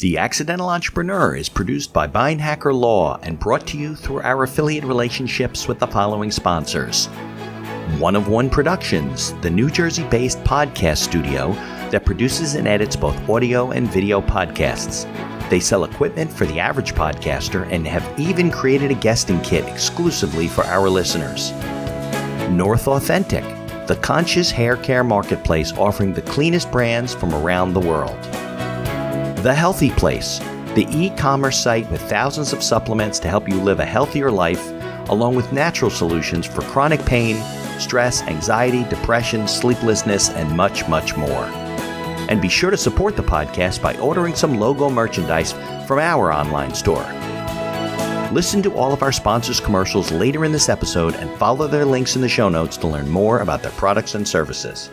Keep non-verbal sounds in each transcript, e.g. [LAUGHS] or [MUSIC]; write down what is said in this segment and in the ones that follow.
The Accidental Entrepreneur is produced by Beinhacker Law and brought to you through our affiliate relationships with the following sponsors. One of One Productions, the New Jersey based podcast studio that produces and edits both audio and video podcasts. They sell equipment for the average podcaster and have even created a guesting kit exclusively for our listeners. North Authentic, the conscious hair care marketplace offering the cleanest brands from around the world. The Healthy Place, the e commerce site with thousands of supplements to help you live a healthier life, along with natural solutions for chronic pain, stress, anxiety, depression, sleeplessness, and much, much more. And be sure to support the podcast by ordering some logo merchandise from our online store. Listen to all of our sponsors' commercials later in this episode and follow their links in the show notes to learn more about their products and services.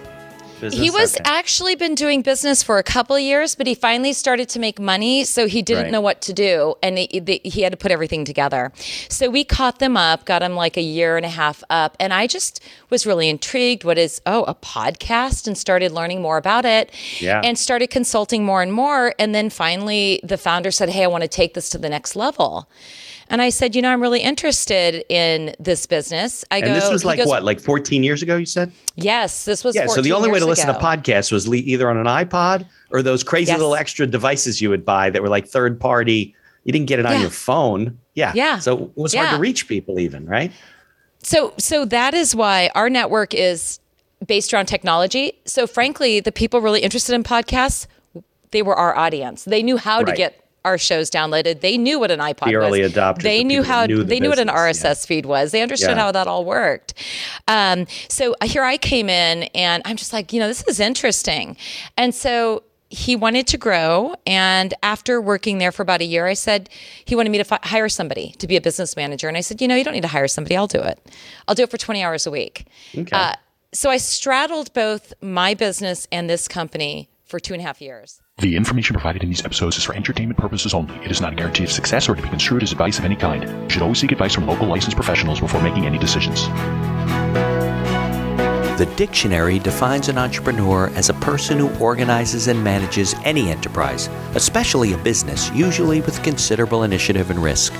Business? He was Okay. actually been doing business for a couple of years, but he finally started to make money, so he didn't Right. know what to do, and he, the, he had to put everything together. So we caught them up, got him like a year and a half up, and I just was really intrigued. What is oh a podcast? And started learning more about it, Yeah. and started consulting more and more. And then finally, the founder said, "Hey, I want to take this to the next level." And I said, "You know, I'm really interested in this business." I go, And this was like goes, what, like 14 years ago, you said? Yes, this was. Yeah, so the only way to listen ago. to podcasts was either on an iPod or those crazy Yes. little extra devices you would buy that were like third party. You didn't get it on Yeah. your phone. Yeah. Yeah. So it was hard to reach people, even, right? So so that is why our network is based around technology. So frankly, the people really interested in podcasts, they were our audience. They knew how to Right. get our shows downloaded. They knew what an iPod The early was. adopters, They the knew how knew the they knew what an business, RSS feed was. They understood Yeah. how that all worked. Um, so here I came in and I'm just like, you know, this is interesting. And so he wanted to grow. And after working there for about a year, I said he wanted me to fi- hire somebody to be a business manager. And I said, you know, you don't need to hire somebody. I'll do it. I'll do it for 20 hours a week. Uh, so I straddled both my business and this company for two and a half years. The information provided in these episodes is for entertainment purposes only. It is not a guarantee of success or to be construed as advice of any kind. You should always seek advice from local licensed professionals before making any decisions. The dictionary defines an entrepreneur as a person who organizes and manages any enterprise, especially a business, usually with considerable initiative and risk.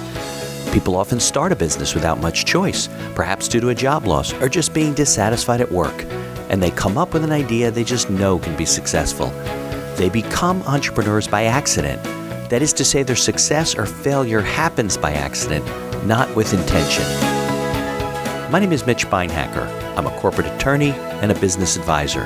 People often start a business without much choice, perhaps due to a job loss or just being dissatisfied at work, and they come up with an idea they just know can be successful. They become entrepreneurs by accident. That is to say, their success or failure happens by accident, not with intention. My name is Mitch Beinhacker. I'm a corporate attorney and a business advisor.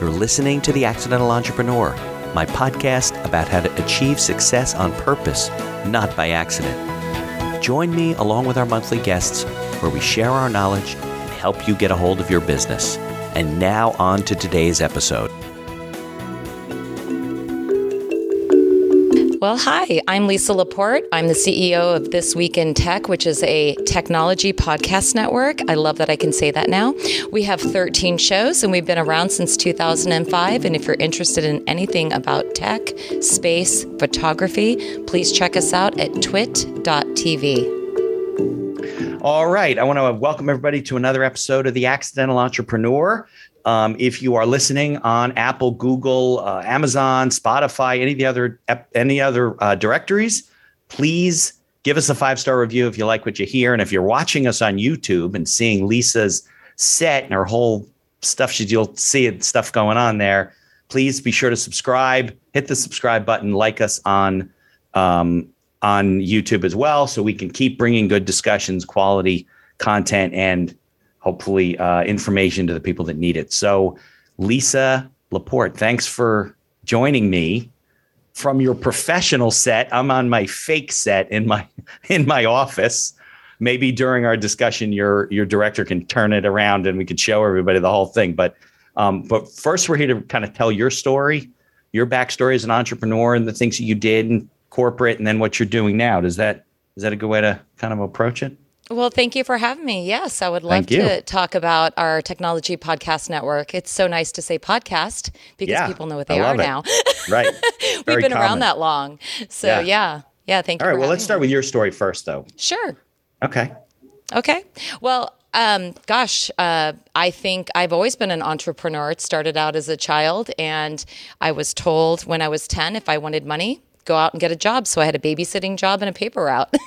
You're listening to The Accidental Entrepreneur, my podcast about how to achieve success on purpose, not by accident. Join me along with our monthly guests where we share our knowledge and help you get a hold of your business. And now on to today's episode. Well, hi, I'm Lisa Laporte. I'm the CEO of This Week in Tech, which is a technology podcast network. I love that I can say that now. We have 13 shows and we've been around since 2005. And if you're interested in anything about tech, space, photography, please check us out at twit.tv. All right. I want to welcome everybody to another episode of The Accidental Entrepreneur. Um, if you are listening on Apple, Google, uh, Amazon, Spotify, any of the other any other uh, directories, please give us a five star review if you like what you hear. And if you're watching us on YouTube and seeing Lisa's set and her whole stuff, you'll see stuff going on there. Please be sure to subscribe. Hit the subscribe button. Like us on um, on YouTube as well, so we can keep bringing good discussions, quality content, and hopefully uh, information to the people that need it. So, Lisa Laporte, thanks for joining me from your professional set. I'm on my fake set in my [LAUGHS] in my office. Maybe during our discussion, your your director can turn it around and we could show everybody the whole thing. But um, but first, we're here to kind of tell your story, your backstory as an entrepreneur, and the things that you did in corporate, and then what you're doing now. Does that is that a good way to kind of approach it? Well, thank you for having me. Yes, I would love to talk about our technology podcast network. It's so nice to say podcast because Yeah, people know what they are it. now. [LAUGHS] Right. [LAUGHS] We've Very been common. around that long. So, Yeah. yeah. Yeah, thank you. All right. Well, let's having start me. with your story first, though. Sure. Okay. Okay. Well, um, gosh, uh, I think I've always been an entrepreneur. It started out as a child, and I was told when I was 10 if I wanted money, go out and get a job. So I had a babysitting job and a paper route. [LAUGHS]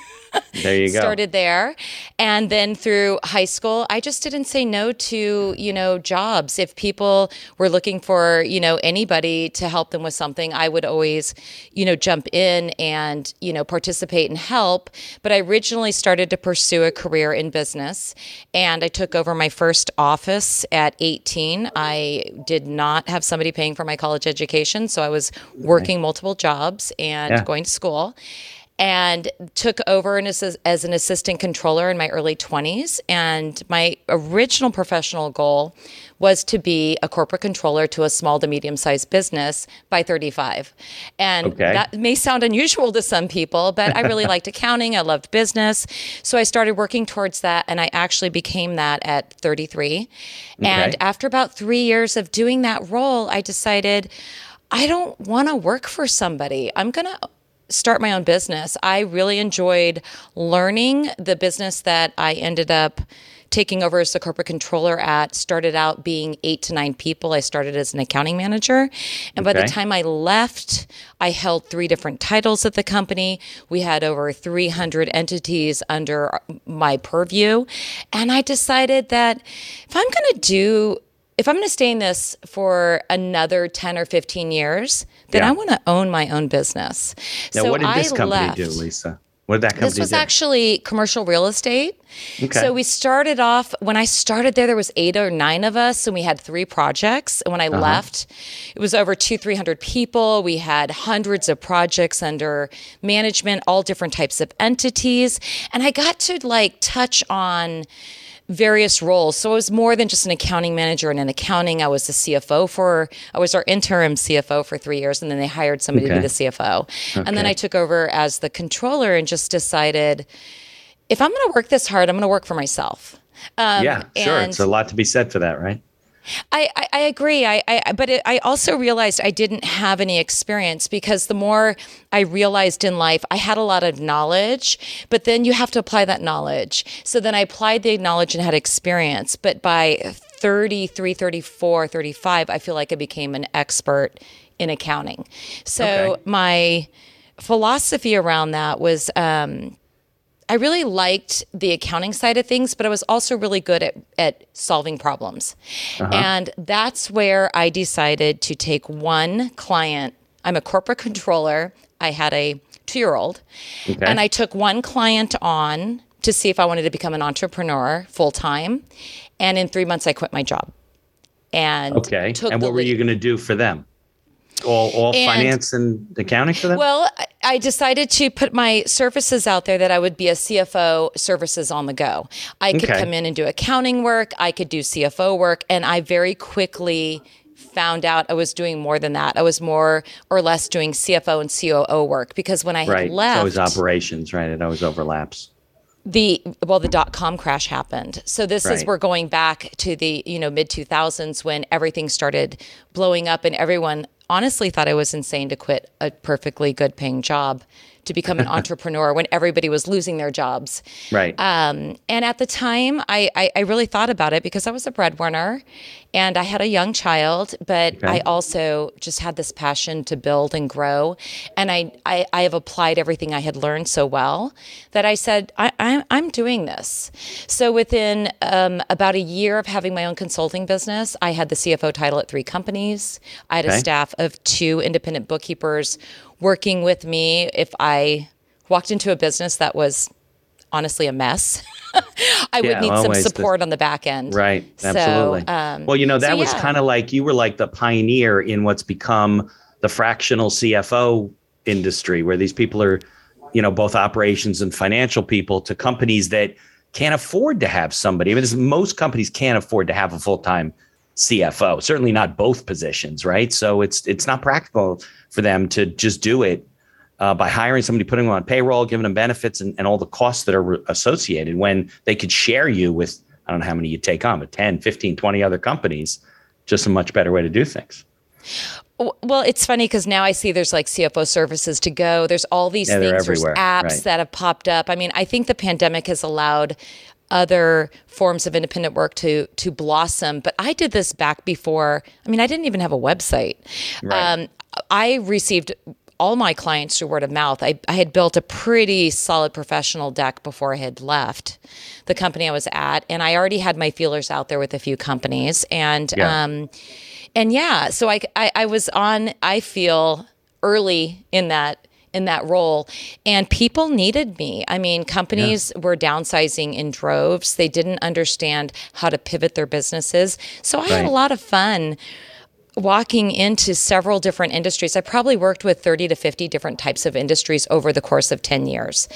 There you go. Started there. And then through high school, I just didn't say no to, you know, jobs. If people were looking for, you know, anybody to help them with something, I would always, you know, jump in and, you know, participate and help. But I originally started to pursue a career in business and I took over my first office at 18. I did not have somebody paying for my college education. So I was working multiple jobs and Yeah. going to school and took over assis- as an assistant controller in my early 20s. And my original professional goal was to be a corporate controller to a small to medium sized business by 35. And Okay. that may sound unusual to some people, but I really [LAUGHS] liked accounting. I loved business. So I started working towards that, and I actually became that at 33. And after about three years of doing that role, I decided I don't want to work for somebody. I'm going to start my own business. I really enjoyed learning the business that I ended up taking over as the corporate controller at started out being eight to nine people. I started as an accounting manager. And by the time I left, I held three different titles at the company. We had over 300 entities under my purview. And I decided that if I'm going to do if I'm going to stay in this for another 10 or 15 years, then Yeah. I want to own my own business. Now, so what did this I company left. do, Lisa? What did that company do? This was do? actually commercial real estate. Okay. So we started off when I started there, there was eight or nine of us, and we had three projects. And when I Uh-huh. left, it was over two, three hundred people. We had hundreds of projects under management, all different types of entities, and I got to like touch on various roles. So it was more than just an accounting manager and in accounting. I was the CFO for, I was our interim CFO for three years, and then they hired somebody to be the CFO. And then I took over as the controller and just decided if I'm going to work this hard, I'm going to work for myself. Um, yeah, sure. and- It's a lot to be said for that, right? I, I, I agree. I, I but it, I also realized I didn't have any experience because the more I realized in life, I had a lot of knowledge, but then you have to apply that knowledge. So then I applied the knowledge and had experience. But by 33, 34, 35, I feel like I became an expert in accounting. So Okay. my philosophy around that was um, I really liked the accounting side of things, but I was also really good at, at solving problems. Uh-huh. And that's where I decided to take one client. I'm a corporate [LAUGHS] controller. I had a two year old, Okay. and I took one client on to see if I wanted to become an entrepreneur full time. And in three months, I quit my job. And okay. And what were you going to do for them? All, all And- finance and accounting for them? Well, I- decided to put my services out there that I would be a CFO services on the go. I could Okay. come in and do accounting work, I could do CFO work, and I very quickly found out I was doing more than that. I was more or less doing CFO and COO work because when I had right. left, It's always operations, right? It always overlaps. the well the dot com crash happened so this is we're going back to the you know mid 2000s when everything started blowing up and everyone honestly thought i was insane to quit a perfectly good paying job to become an [LAUGHS] entrepreneur when everybody was losing their jobs Right. um, and at the time, I, I, I really thought about it because I was a breadwinner and I had a young child, but I also just had this passion to build and grow. And I, I, I have applied everything I had learned so well that I said, I, I, I'm doing this. So within um, about a year of having my own consulting business, I had the CFO title at three companies. I had a staff of two independent bookkeepers working with me if I walked into a business that was honestly a mess. [LAUGHS] I Yeah, would need some always the- support on the back end. Right. So, Absolutely. um, well, you know, that so was yeah. kind of like you were like the pioneer in what's become the fractional CFO industry, where these people are, you know, both operations and financial people to companies that can't afford to have somebody. I mean, most companies can't afford to have a full time CFO. Certainly not both positions, right? So it's it's not practical for them to just do it uh, by hiring somebody, putting them on payroll, giving them benefits and, and all the costs that are re- associated when they could share you with, I don't know how many you take on, but 10, 15, 20 other companies, just a much better way to do things. Well, it's funny because now I see there's like CFO services to go. There's all these Yeah, things. There's apps right. that have popped up. I mean, I think the pandemic has allowed other forms of independent work to to blossom. But I did this back before. I mean, I didn't even have a website. Right. Um, I received all my clients through word of mouth. I, I had built a pretty solid professional deck before I had left the company I was at, and I already had my feelers out there with a few companies, and Yeah. um, and yeah, so I, I I was on. I feel early in that in that role and people needed me i mean companies were downsizing in droves they didn't understand how to pivot their businesses so i had a lot of fun walking into several different industries. I probably worked with 30 to 50 different types of industries over the course of 10 years.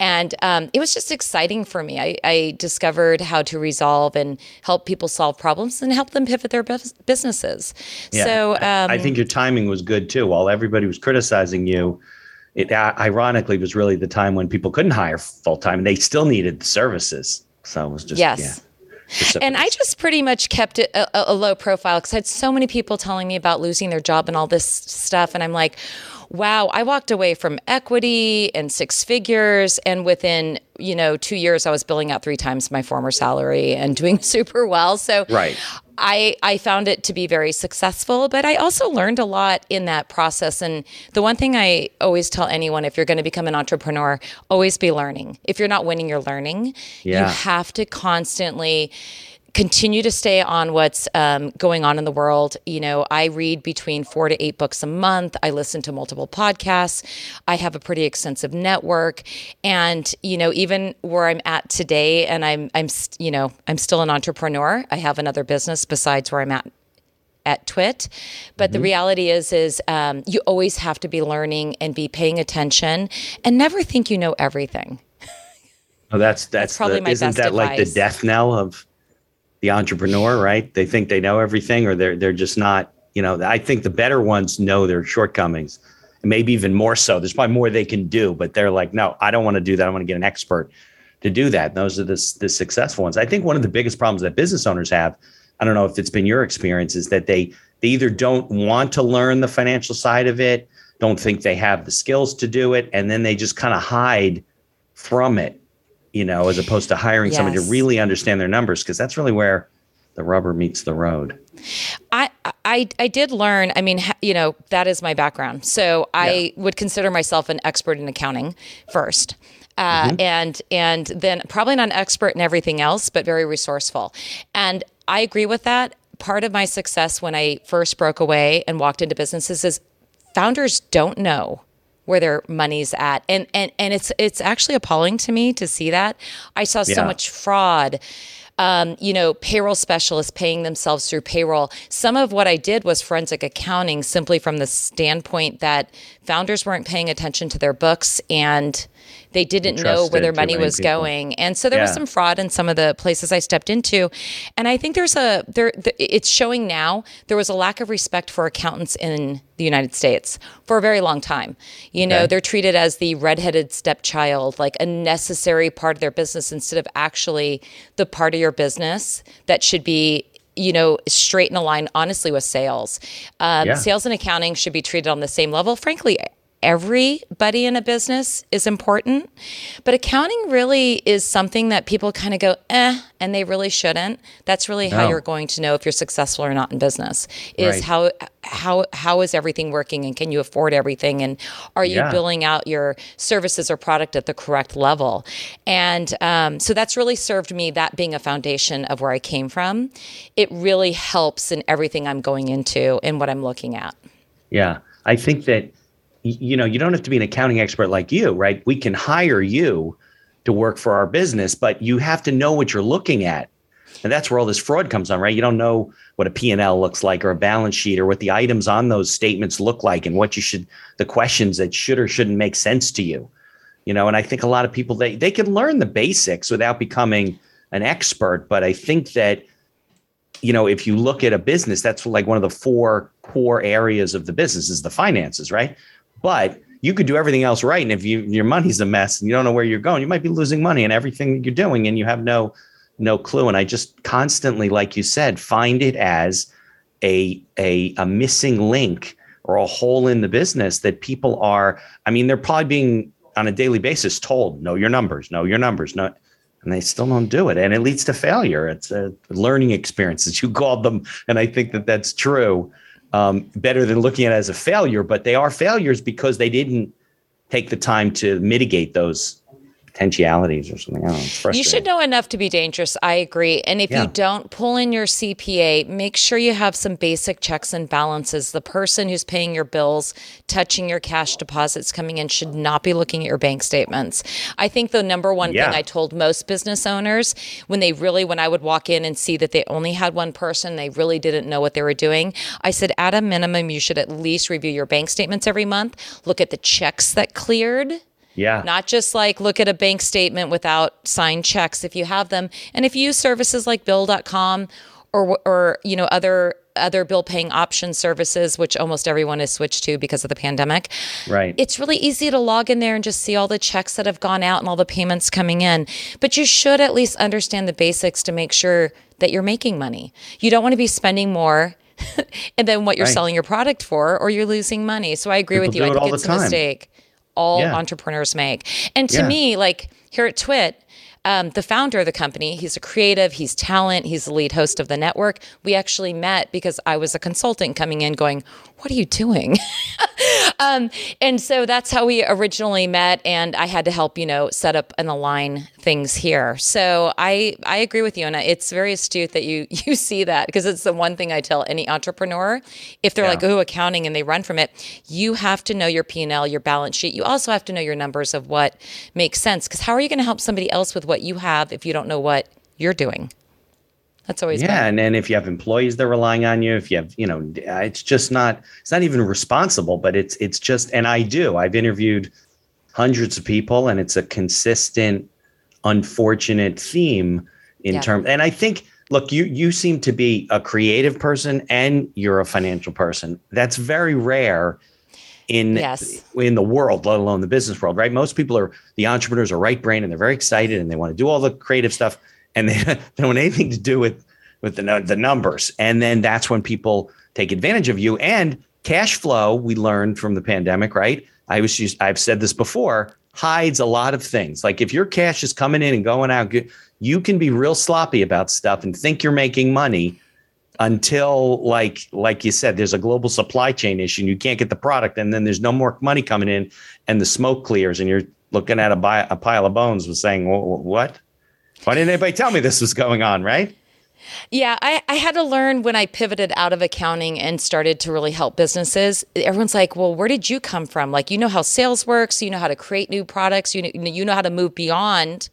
And um, it was just exciting for me. I, I discovered how to resolve and help people solve problems and help them pivot their bus- businesses. So, um, I think your timing was good too. While everybody was criticizing you, it ironically was really the time when people couldn't hire full time and they still needed the services. So it was just Yes. yeah. And I just pretty much kept it a- a low profile because I had so many people telling me about losing their job and all this stuff. And I'm like, wow, I walked away from equity and six figures. And within, you know, two years, I was billing out three times my former salary and [LAUGHS] doing super well. So Right. I, I found it to be very successful, but I also learned a lot in that process. And the one thing I always tell anyone if you're going to become an entrepreneur, always be learning. If you're not winning, you're learning. Yeah. You have to constantly continue to stay on what's um, going on in the world. You know, I read between four to eight books a month. I listen to multiple podcasts. I have a pretty extensive network, and you know, even where I'm at today, and I'm I'm st- you know I'm still an entrepreneur. I have another business besides where I'm at at Twit. But the reality is, is um, you always have to be learning and be paying attention, and never think you know everything. Oh, that's that's, probably the, my isn't best that like the death knell of the entrepreneur, right? They think they know everything, or they're they're just not. You know, I think the better ones know their shortcomings, and maybe even more so. There's probably more they can do, but they're like, no, I don't want to do that. I want to get an expert to do that. And those are the the successful ones. I think one of the biggest problems that business owners have. I don't know if it's been your experience, is that they they either don't want to learn the financial side of it, don't think they have the skills to do it, and then they just kind of hide from it you know, as opposed to hiring somebody to really understand their numbers, because that's really where the rubber meets the road. I, I I did learn. I mean, you know, that is my background. So I would consider myself an expert in accounting first. Uh, and and then probably not an expert in everything else, but very resourceful. And I agree with that. Part of my success when I first broke away and walked into businesses is founders don't know where their money's at. And and and it's it's actually appalling to me to see that. I saw so Yeah. much fraud um, you know payroll specialists paying themselves through payroll. Some of what i did was forensic accounting simply from the standpoint that founders weren't paying attention to their books and they didn't know where their money was people. going and so there was some fraud in some of the places I stepped into, and I think there's a there. th- It's showing now there was a lack of respect for accountants in the United States for a very long time. You know, Okay. they're treated as the redheaded stepchild, like a necessary part of their business instead of actually the part of your business that should be. You know, straight in a line, honestly, with sales. Um, Yeah. Sales and accounting should be treated on the same level. Frankly, everybody in a business is important, but accounting really is something that people kind of go, eh, and they really shouldn't. That's really how No. you're going to know if you're successful or not in business. Is Right. how how how is everything working and can you afford everything and are you Yeah. billing out your services or product at the correct level? And um, so that's really served me. That being a foundation of where I came from, it really helps in everything I'm going into and what I'm looking at. Yeah. I think that, you know, you don't have to be an accounting expert like you, right? We can hire you to work for our business, but you have to know what you're looking at. And that's where all this fraud comes on, right? You don't know what a P&L looks like or a balance sheet or what the items on those statements look like and what you should, the questions that should or shouldn't make sense to you. You know, and I think a lot of people, they, they can learn the basics without becoming an expert. But I think that, you know, if you look at a business, that's like one of the four core areas of the business is the finances, right? But you could do everything else right. And if you your money's a mess and you don't know where you're going, you might be losing money in everything that you're doing and you have no no clue. And I just constantly, like you said, find it as a a a missing link or a hole in the business that people are, I mean, they're probably being on a daily basis told, know your numbers, know your numbers, and they still don't do it. And it leads to failure. It's a learning experience, [LAUGHS] as you called them. And I think that that's true. Um, better than looking at it as a failure, but they are failures because they didn't take the time to mitigate those potentialities or something. I don't know. You should know enough to be dangerous. I agree. And if Yeah. you don't pull in your CPA, make sure you have some basic checks and balances. The person who's paying your bills, touching your cash deposits coming in, should not be looking at your bank statements. I think the number one Yeah. thing I told most business owners when they really, when I would walk in and see that they only had one person, they really didn't know what they were doing. I said, at a minimum, you should at least review your bank statements every month, look at the checks that cleared yeah. not just like look at a bank statement without signed checks if you have them. And if you use services like bill.com or or you know other other bill paying option services which almost everyone has switched to because of the pandemic. Right. It's really easy to log in there and just see all the checks that have gone out and all the payments coming in. But you should at least understand the basics to make sure that you're making money. You don't want to be spending more [LAUGHS] and then what you're Right. selling your product for or you're losing money. So I agree with you. I think it's the a mistake all Yeah. entrepreneurs make. And to Yeah. me, like here at Twit, um, the founder of the company, he's a creative, he's talent, he's the lead host of the network. We actually met because I was a consultant coming in going, What are you doing? [LAUGHS] um, and so that's how we originally met. And I had to help, you know, set up and align things here. So I, I agree with you. And it's very astute that you, [LAUGHS] you see that because it's the one thing I tell any entrepreneur. If they're Yeah. like, oh, accounting and they run from it, you have to know your P&L, your balance sheet. You also have to know your numbers of what makes sense. Because how are you going to help somebody else with what you have if you don't know what you're doing? That's always yeah been. and then if you have employees that are relying on you if you have you know uh, it's just not it's not even responsible but it's it's just and i do i've interviewed hundreds of people and it's a consistent unfortunate theme in Yeah. terms and i think look you you seem to be a creative person and you're a financial person that's very rare in Yes. in the world let alone the business world right most people are the entrepreneurs are right brain and they're very excited and they want to do all the creative stuff and they don't want anything to do with with the the numbers. And then that's when people take advantage of you. And cash flow we learned from the pandemic right? I was used i've said this before hides a lot of things. Like if your cash is coming in and going out you can be real sloppy about stuff and think you're making money until like like you said there's a global supply chain issue and you can't get the product and then there's no more money coming in and the smoke clears and you're looking at a, bi- a pile of bones was saying "Wha- wha- what why didn't anybody tell me this was going on right Yeah, I, I had to learn when I pivoted out of accounting and started to really help businesses. Everyone's like, "Well, where did you come from? Like, you know how sales works, you know how to create new products, you know, you know how to move beyond,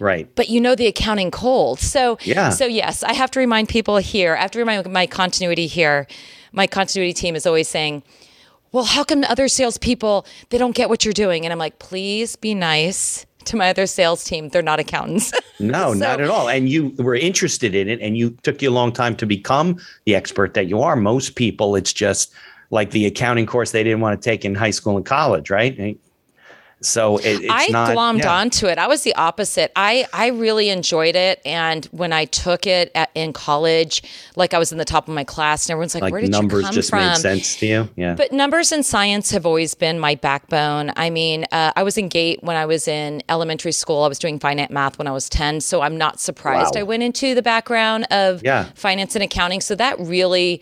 right but you know the accounting cold." So, Yeah. So yes, I have to remind people here. I have to remind my continuity here. My continuity team is always saying, "Well, how come other salespeople they don't get what you're doing?" And I'm like, "Please be nice." To my other sales team, they're not accountants. [LAUGHS] no So- not at all. And you were interested in it and you took you a long time to become the expert that you are. Most people it's just like the accounting course they didn't want to take in high school and college right so it, it's I not glommed yeah. onto it. I was the opposite. I I really enjoyed it, and when I took it at, in college, like I was in the top of my class, and everyone's like, like "Where did numbers you come just from?" made sense to you yeah But numbers and science have always been my backbone. I mean, uh, I was in GATE when I was in elementary school. I was doing finance math when I was 10. So I'm not surprised Wow. I went into the background of Yeah. finance and accounting. So that really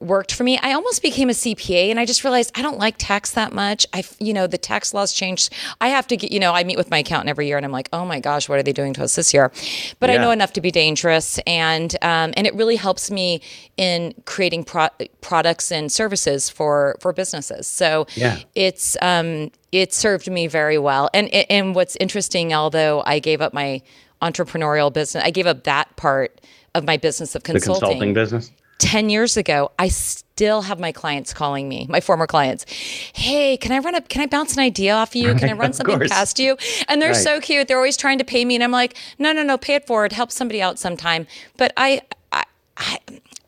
worked for me. I almost became a CPA and I just realized I don't like tax that much. I, you know, the tax laws changed. I have to get, you know, I meet with my accountant every year and I'm like, oh my gosh, what are they doing to us this year? But I know enough to be dangerous. And, um, and it really helps me in creating pro- products and services for, for businesses. So Yeah. it's, um, it served me very well. And, and what's interesting, although I gave up my entrepreneurial business, I gave up that part of my business of consulting. the consulting business 10 years ago, I still have my clients calling me, my former clients. Hey, can I run up, can I bounce an idea off of you? Can I [LAUGHS] run something course. past you? And they're Right. so cute. They're always trying to pay me. And I'm like, no, no, no, pay it forward. Help somebody out sometime. But I, I, I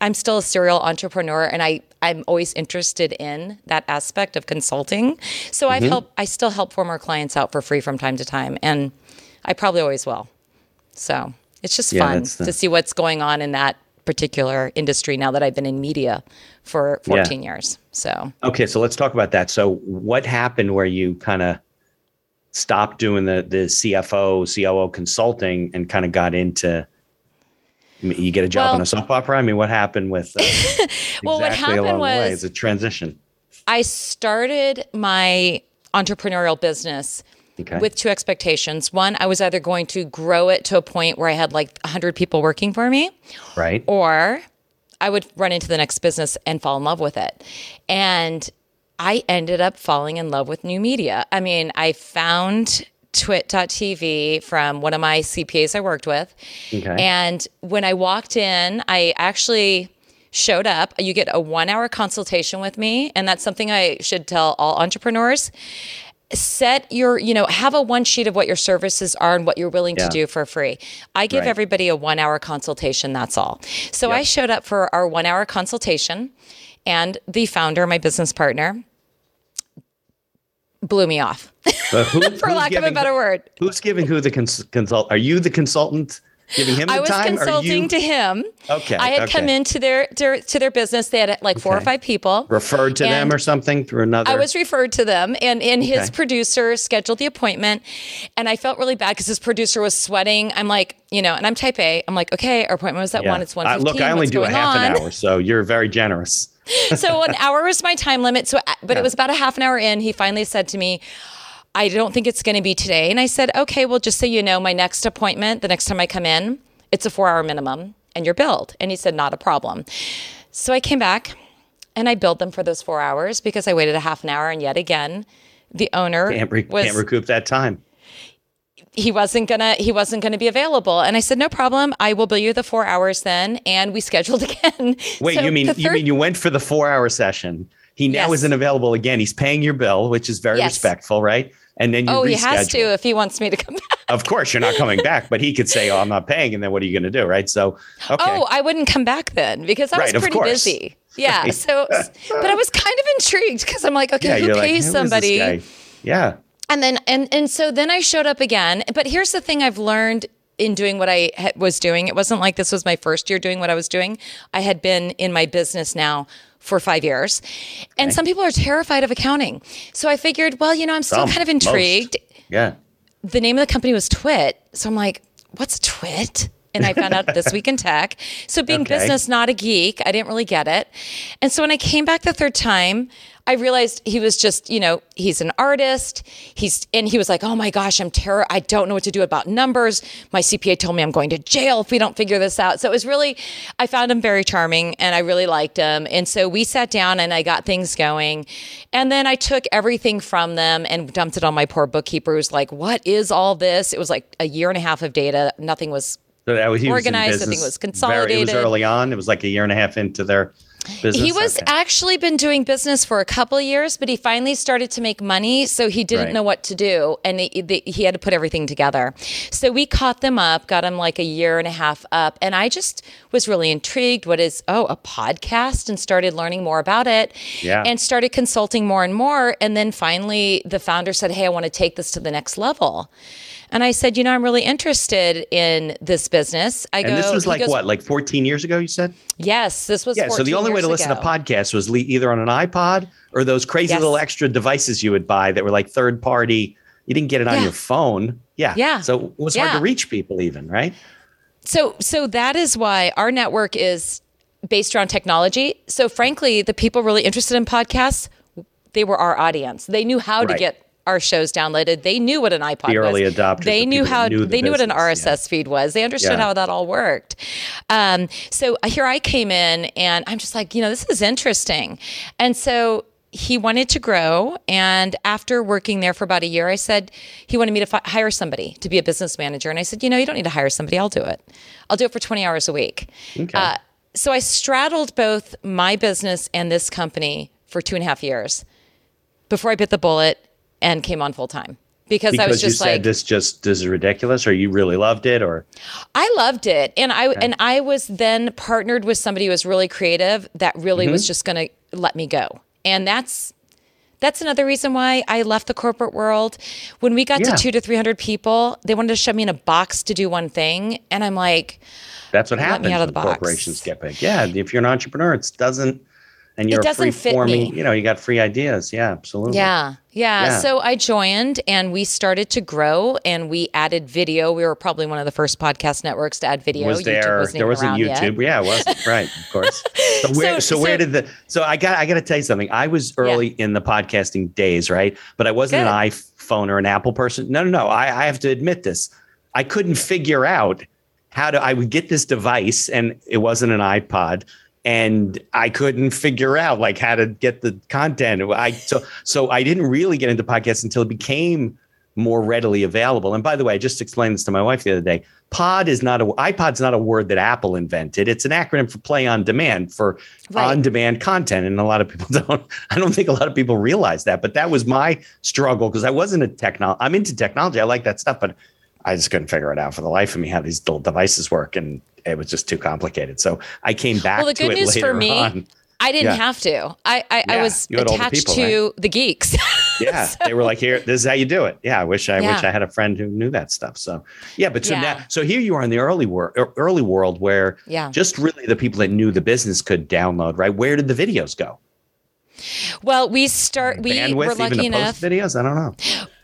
I'm still a serial entrepreneur and I, I'm always interested in that aspect of consulting. So Mm-hmm. I've helped, I still help former clients out for free from time to time. And I probably always will. So it's just Yeah, fun the- to see what's going on in that particular industry now that I've been in media for 14 years. So Okay, so let's talk about that. So, what happened where you kind of stopped doing the the CFO, COO consulting, and kind of got into You get a job Well- on a soap opera. I mean, what happened with uh, [LAUGHS] Well, what happened along the way? was- It's a transition. I started my entrepreneurial business Okay. with two expectations. One, I was either going to grow it to a point where I had like 100 people working for me, right. or I would run into the next business and fall in love with it. And I ended up falling in love with new media. I mean, I found twit.tv from one of my CPAs I worked with. Okay. And when I walked in, I actually showed up. You get a one hour consultation with me. And that's something I should tell all entrepreneurs. Set your, you know, have a one sheet of what your services are and what you're willing Yeah. to do for free. I give Right. everybody a one hour consultation. That's all. So Yep. I showed up for our one hour consultation, and the founder, my business partner, blew me off, who, [LAUGHS] for lack of a better word. Who's giving who the cons- consult? Are you the consultant giving him the I was time? Consulting you to him. Okay, I had come okay. into their, their to their business. They had like four or five people. referred to them or something through another? I was referred to them, and, and his Okay. producer scheduled the appointment. And I felt really bad because his producer was sweating. I'm like, you know, and I'm type A. I'm like, okay, our appointment was at Yeah. one. It's one Uh, look, I only What's do a half on? an hour, so you're very generous. [LAUGHS] so an [LAUGHS] hour was my time limit. So, but Yeah. it was about a half an hour in. He finally said to me, "I don't think it's going to be today." And I said, "Okay, well, just so you know, my next appointment, the next time I come in, it's a four-hour minimum, and you're billed." And he said, "Not a problem." So I came back, and I billed them for those four hours because I waited a half an hour, and yet again, the owner Can't, re- was can't recoup that time. he wasn't gonna he wasn't gonna be available and i said no problem i will bill you the four hours then and we scheduled [LAUGHS] again Wait, So you mean the you mean you went for the four hour session? He now Yes. isn't available again. He's paying your bill, which is very Yes. respectful, right? And then you oh reschedule. he has to if he wants me to come back Of course, you're not coming back, but he could say, "Oh, I'm not paying," and then what are you going to do, right? So, okay, oh i wouldn't come back then because i was Right, pretty busy yeah so but i was kind of intrigued because i'm like okay yeah, who pays like, "Who somebody? Yeah, and then and and so then I showed up again. But here's the thing I've learned in doing what I was doing. It wasn't like this was my first year doing what I was doing. I had been in my business now for 5 years. And some people are terrified of accounting. So I figured, well, you know, I'm still Some, kind of most. intrigued. yeah. The name of the company was Twit. So I'm like, what's Twit? And I found out this week in tech. So being [LAUGHS] Okay. business, not a geek, I didn't really get it. And so when I came back the third time, I realized he was just, you know, he's an artist. He's and he was like, "Oh my gosh, I'm terror. I don't know what to do about numbers. My CPA told me I'm going to jail if we don't figure this out." So it was really I found him very charming and I really liked him. And so we sat down and I got things going. And then I took everything from them and dumped it on my poor bookkeeper who's like, "What is all this?" It was like a year and a half of data. Nothing was So that was he was Organized, I think it was Very, it consolidated. was early on. It was like a year and a half into their business. He was Okay. actually been doing business for a couple of years, but he finally started to make money, so he didn't Right. know what to do, and he, the, he had to put everything together. So we caught them up, got him like a year and a half up, and I just was really intrigued. What is oh a podcast? And started learning more about it, Yeah. and started consulting more and more. And then finally, the founder said, "Hey, I want to take this to the next level." And I said, "You know, I'm really interested in this business." I go, and this was like goes, what, like 14 years ago? You said. Yes, this was. Yeah. So the only way to listen ago. to podcasts was either on an iPod or those crazy Yes. little extra devices you would buy that were like third party. You didn't get it on Yeah. your phone. Yeah. Yeah. So it was hard to reach people, even right. So so that is why our network is based around technology. So frankly, the people really interested in podcasts, they were our audience. They knew how to get our shows downloaded. They knew what an iPod The early was. adopters, They the knew how knew the they knew what an business, RSS feed was. They understood Yeah. how that all worked. Um, so here I came in and I'm just like, you know, this is interesting. And so he wanted to grow. And after working there for about a year, I said he wanted me to fi- hire somebody to be a business manager. And I said, you know, you don't need to hire somebody. I'll do it. I'll do it for 20 hours a week. Okay. Uh, so I straddled both my business and this company for two and a half years before I bit the bullet and came on full time because, I was because you just said like, this just this is ridiculous, or you really loved it, or I loved it, and I and I was then partnered with somebody who was really creative that really Mm-hmm. was just going to let me go, and that's that's another reason why I left the corporate world. When we got Yeah. to two to three hundred people, they wanted to shove me in a box to do one thing, and I'm like, that's what happens." Let me out of the box. corporations get big. Yeah. If you're an entrepreneur, it doesn't and you're It doesn't free fit forming. me. You know, you got free ideas. Yeah, absolutely. Yeah, yeah. Yeah. So I joined and we started to grow and we added video. We were probably one of the first podcast networks to add video. was YouTube there wasn't there wasn't around yet. youtube yeah it wasn't [LAUGHS] right of course so where so, So- where did the so i got i got to tell you something i was early in the podcasting days right but i wasn't an iphone or an apple person no no no I, I have to admit this i couldn't figure out how to i would get this device and it wasn't an ipod and i couldn't figure out like how to get the content i so so i didn't really get into podcasts until it became more readily available. And by the way, I just explained this to my wife the other day. Pod is not a iPod's not a word that Apple invented. It's an acronym for play on demand for Right. on demand content. And a lot of people [LAUGHS] don't, I don't think a lot of people realize that. But that was my struggle because I wasn't a technology. I'm into technology. I like that stuff, but I just couldn't figure it out for the life of me how these little devices work. And it was just too complicated. So I came back Well, the good news for me, on. I didn't Yeah. have to. I I, I was attached people, to the geeks. [LAUGHS] Yeah, they were like, "Here, this is how you do it." Yeah, I wish I wish I had a friend who knew that stuff. So, yeah, but so Yeah. now, so here you are in the early world, er, early world where Yeah. just really the people that knew the business could download. Right? Where did the videos go? well, we start. We Bandwidth, were lucky enough. videos. I don't know.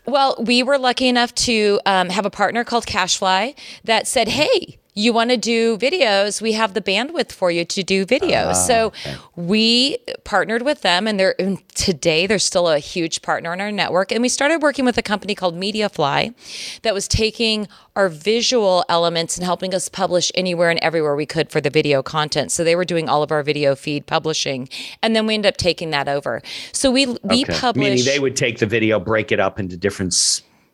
Well, we were lucky enough to um, have a partner called CacheFly that said, "Hey, you want to do videos? We have the bandwidth for you to do videos." Ah, so we partnered with them, and they're and today they're still a huge partner in our network. And we started working with a company called MediaFly that was taking our visual elements and helping us publish anywhere and everywhere we could for the video content. So they were doing all of our video feed publishing, and then we ended up taking that over. So we we Okay. publish. Meaning they would take the video, break it up into different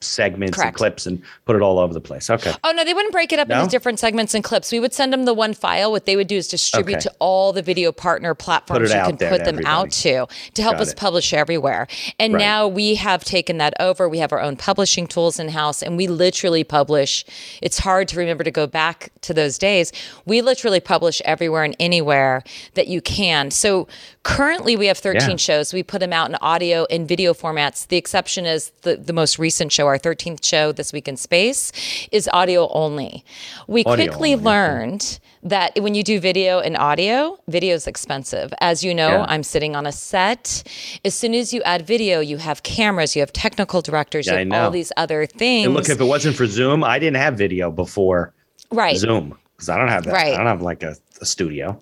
segments and clips, and put it all over the place. Okay. Oh no, they wouldn't break it up No? into different segments and clips. We would send them the one file. What they would do is distribute Okay. to all the video partner platforms you can put them out to to help Got us it. publish everywhere. And Right. now we have taken that over. We have our own publishing tools in house, and we literally publish. It's hard to remember to go back to those days. We literally publish everywhere and anywhere that you can. So currently, we have 13 Yeah. shows. We put them out in audio and video formats. The exception is the the most recent show, our 13th show this week in space, is audio only. We Audio quickly only, learned that when you do video and audio, video is expensive. As you know, Yeah. I'm sitting on a set. As soon as you add video, you have cameras, you have technical directors, Yeah, you have all these other things. And look, if it wasn't for Zoom, I didn't have video before right. Zoom because I don't have that. Right. I don't have like a, a studio.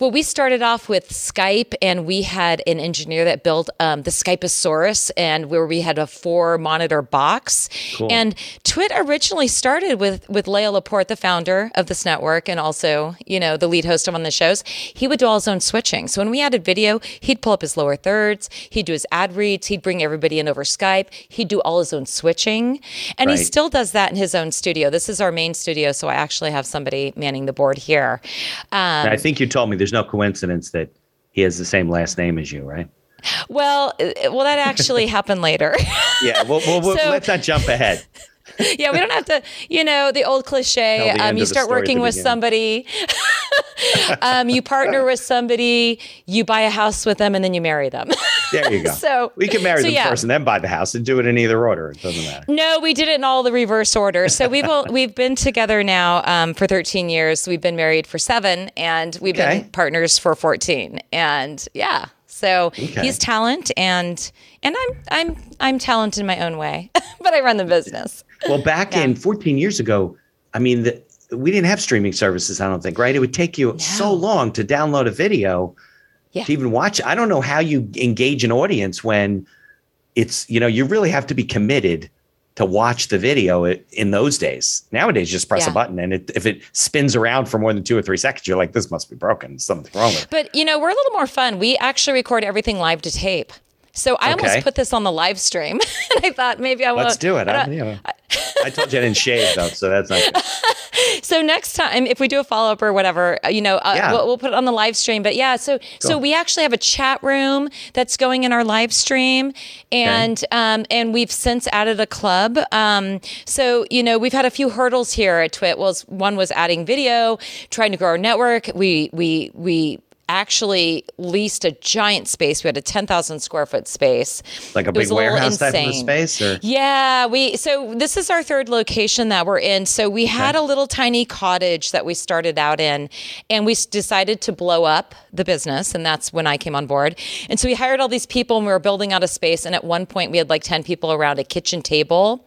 Well, we started off with Skype, and we had an engineer that built um, the Skypeosaurus, and where we had a four monitor box. Cool. And Twit originally started with with Leo Laporte, the founder of this network, and also you know the lead host of one of the shows. He would do all his own switching. So when we added video, he'd pull up his lower thirds, he'd do his ad reads, he'd bring everybody in over Skype, he'd do all his own switching, and he still does that in his own studio. This is our main studio, so I actually have somebody manning the board here. Um, I think you told me there's no coincidence that he has the same last name as you, right? Well, well, that actually happened later. Yeah. Well, well, well, [LAUGHS] So- let's not jump ahead. Yeah, we don't have to, you know, the old cliche. The Um, you start working with beginning. somebody, [LAUGHS] um, you partner with somebody, you buy a house with them, and then you marry them. There you go. [LAUGHS] So- we can marry so them yeah. first and then buy the house and do it in either order. It doesn't matter. no, we did it in all the reverse order. So we've all, [LAUGHS] we've been together now um, for 13 years. We've been married for seven, and we've Okay. been partners for 14. And yeah. So he's talent, and and I'm I'm I'm talent in my own way, but I run the business. Well, back Yeah. in 14 years ago, I mean, the, we didn't have streaming services. I don't think, right? It would take you so long to download a video Yeah. to even watch. it. I don't know how you engage an audience when it's you know you really have to be committed to watch the video in those days. Nowadays, just press a button, and it, if it spins around for more than two or three seconds, you're like, "This must be broken. Something's wrong with it." But you know, we're a little more fun. We actually record everything live to tape. So I Okay. almost put this on the live stream, [LAUGHS] and I thought maybe I will. Let's do it. Uh, I, you know, I told you I didn't shave though, so that's not good. [LAUGHS] So next time, if we do a follow up or whatever, uh, you know, uh, Yeah. we'll, we'll put it on the live stream. But yeah, so so we actually have a chat room that's going in our live stream, and um, and we've since added a club. Um, so you know, we've had a few hurdles here at Twit. Was one was adding video, trying to grow our network. We we we actually leased a giant space. We had a 10,000 square foot space. Like a big a warehouse type of space, or Yeah, we so this is our third location that we're in. So we had a little tiny cottage that we started out in and we decided to blow up the business and that's when I came on board. And so we hired all these people and we were building out a space and at one point we had like 10 people around a kitchen table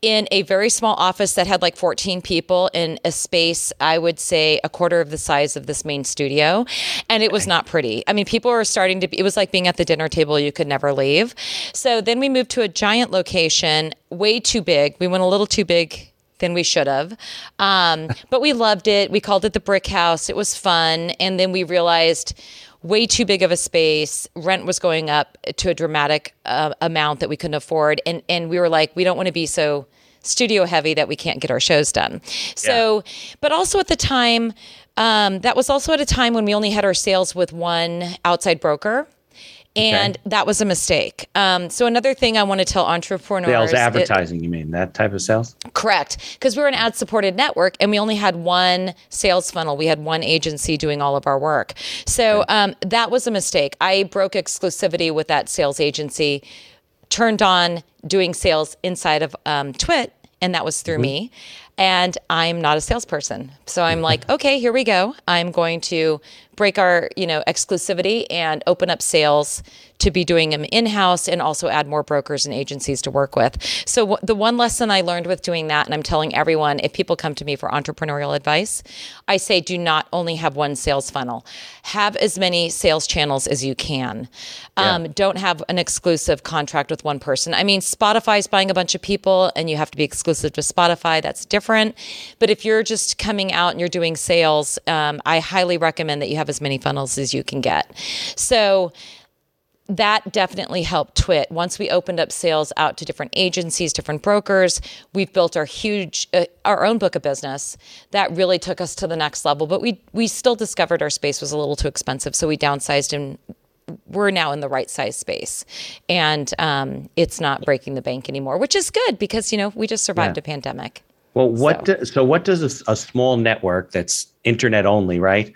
in a very small office that had like 14 people in a space I would say a quarter of the size of this main studio and it was not pretty. I mean people were starting to be it was like being at the dinner table you could never leave. So then we moved to a giant location, way too big. We went a little too big than we should have. Um, [LAUGHS] but we loved it. We called it the Brick House. It was fun. And then we realized way too big of a space. Rent was going up to a dramatic uh, amount that we couldn't afford. And, and we were like, we don't want to be so studio heavy that we can't get our shows done. So, but also at the time, um, that was also at a time when we only had our sales with one outside broker. And that was a mistake. Um, so another thing I want to tell entrepreneurs: sales it- advertising? you mean that type of sales? Correct. Because we were an ad supported network and we only had one sales funnel. We had one agency doing all of our work. So um, that was a mistake. I broke exclusivity with that sales agency, turned on doing sales inside of um, Twit, and that was through me. And I'm not a salesperson. So I'm like, okay, here we go. I'm going to break our, you know, exclusivity and open up sales to be doing them in-house and also add more brokers and agencies to work with. So w- the one lesson I learned with doing that and I'm telling everyone if people come to me for entrepreneurial advice, I say do not only have one sales funnel. Have as many sales channels as you can. Um, don't have an exclusive contract with one person. I mean, Spotify's buying a bunch of people and you have to be exclusive to Spotify. That's different. But if you're just coming out and you're doing sales, um, I highly recommend that you have as many funnels as you can get. So that definitely helped Twit. Once we opened up sales out to different agencies, different brokers, we've built our huge, uh, our own book of business. That really took us to the next level. But we we still discovered our space was a little too expensive, so we downsized and we're now in the right size space, and um, it's not breaking the bank anymore, which is good because you know we just survived Yeah. a pandemic. Well, what So- so, so what does a small network that's internet only, right?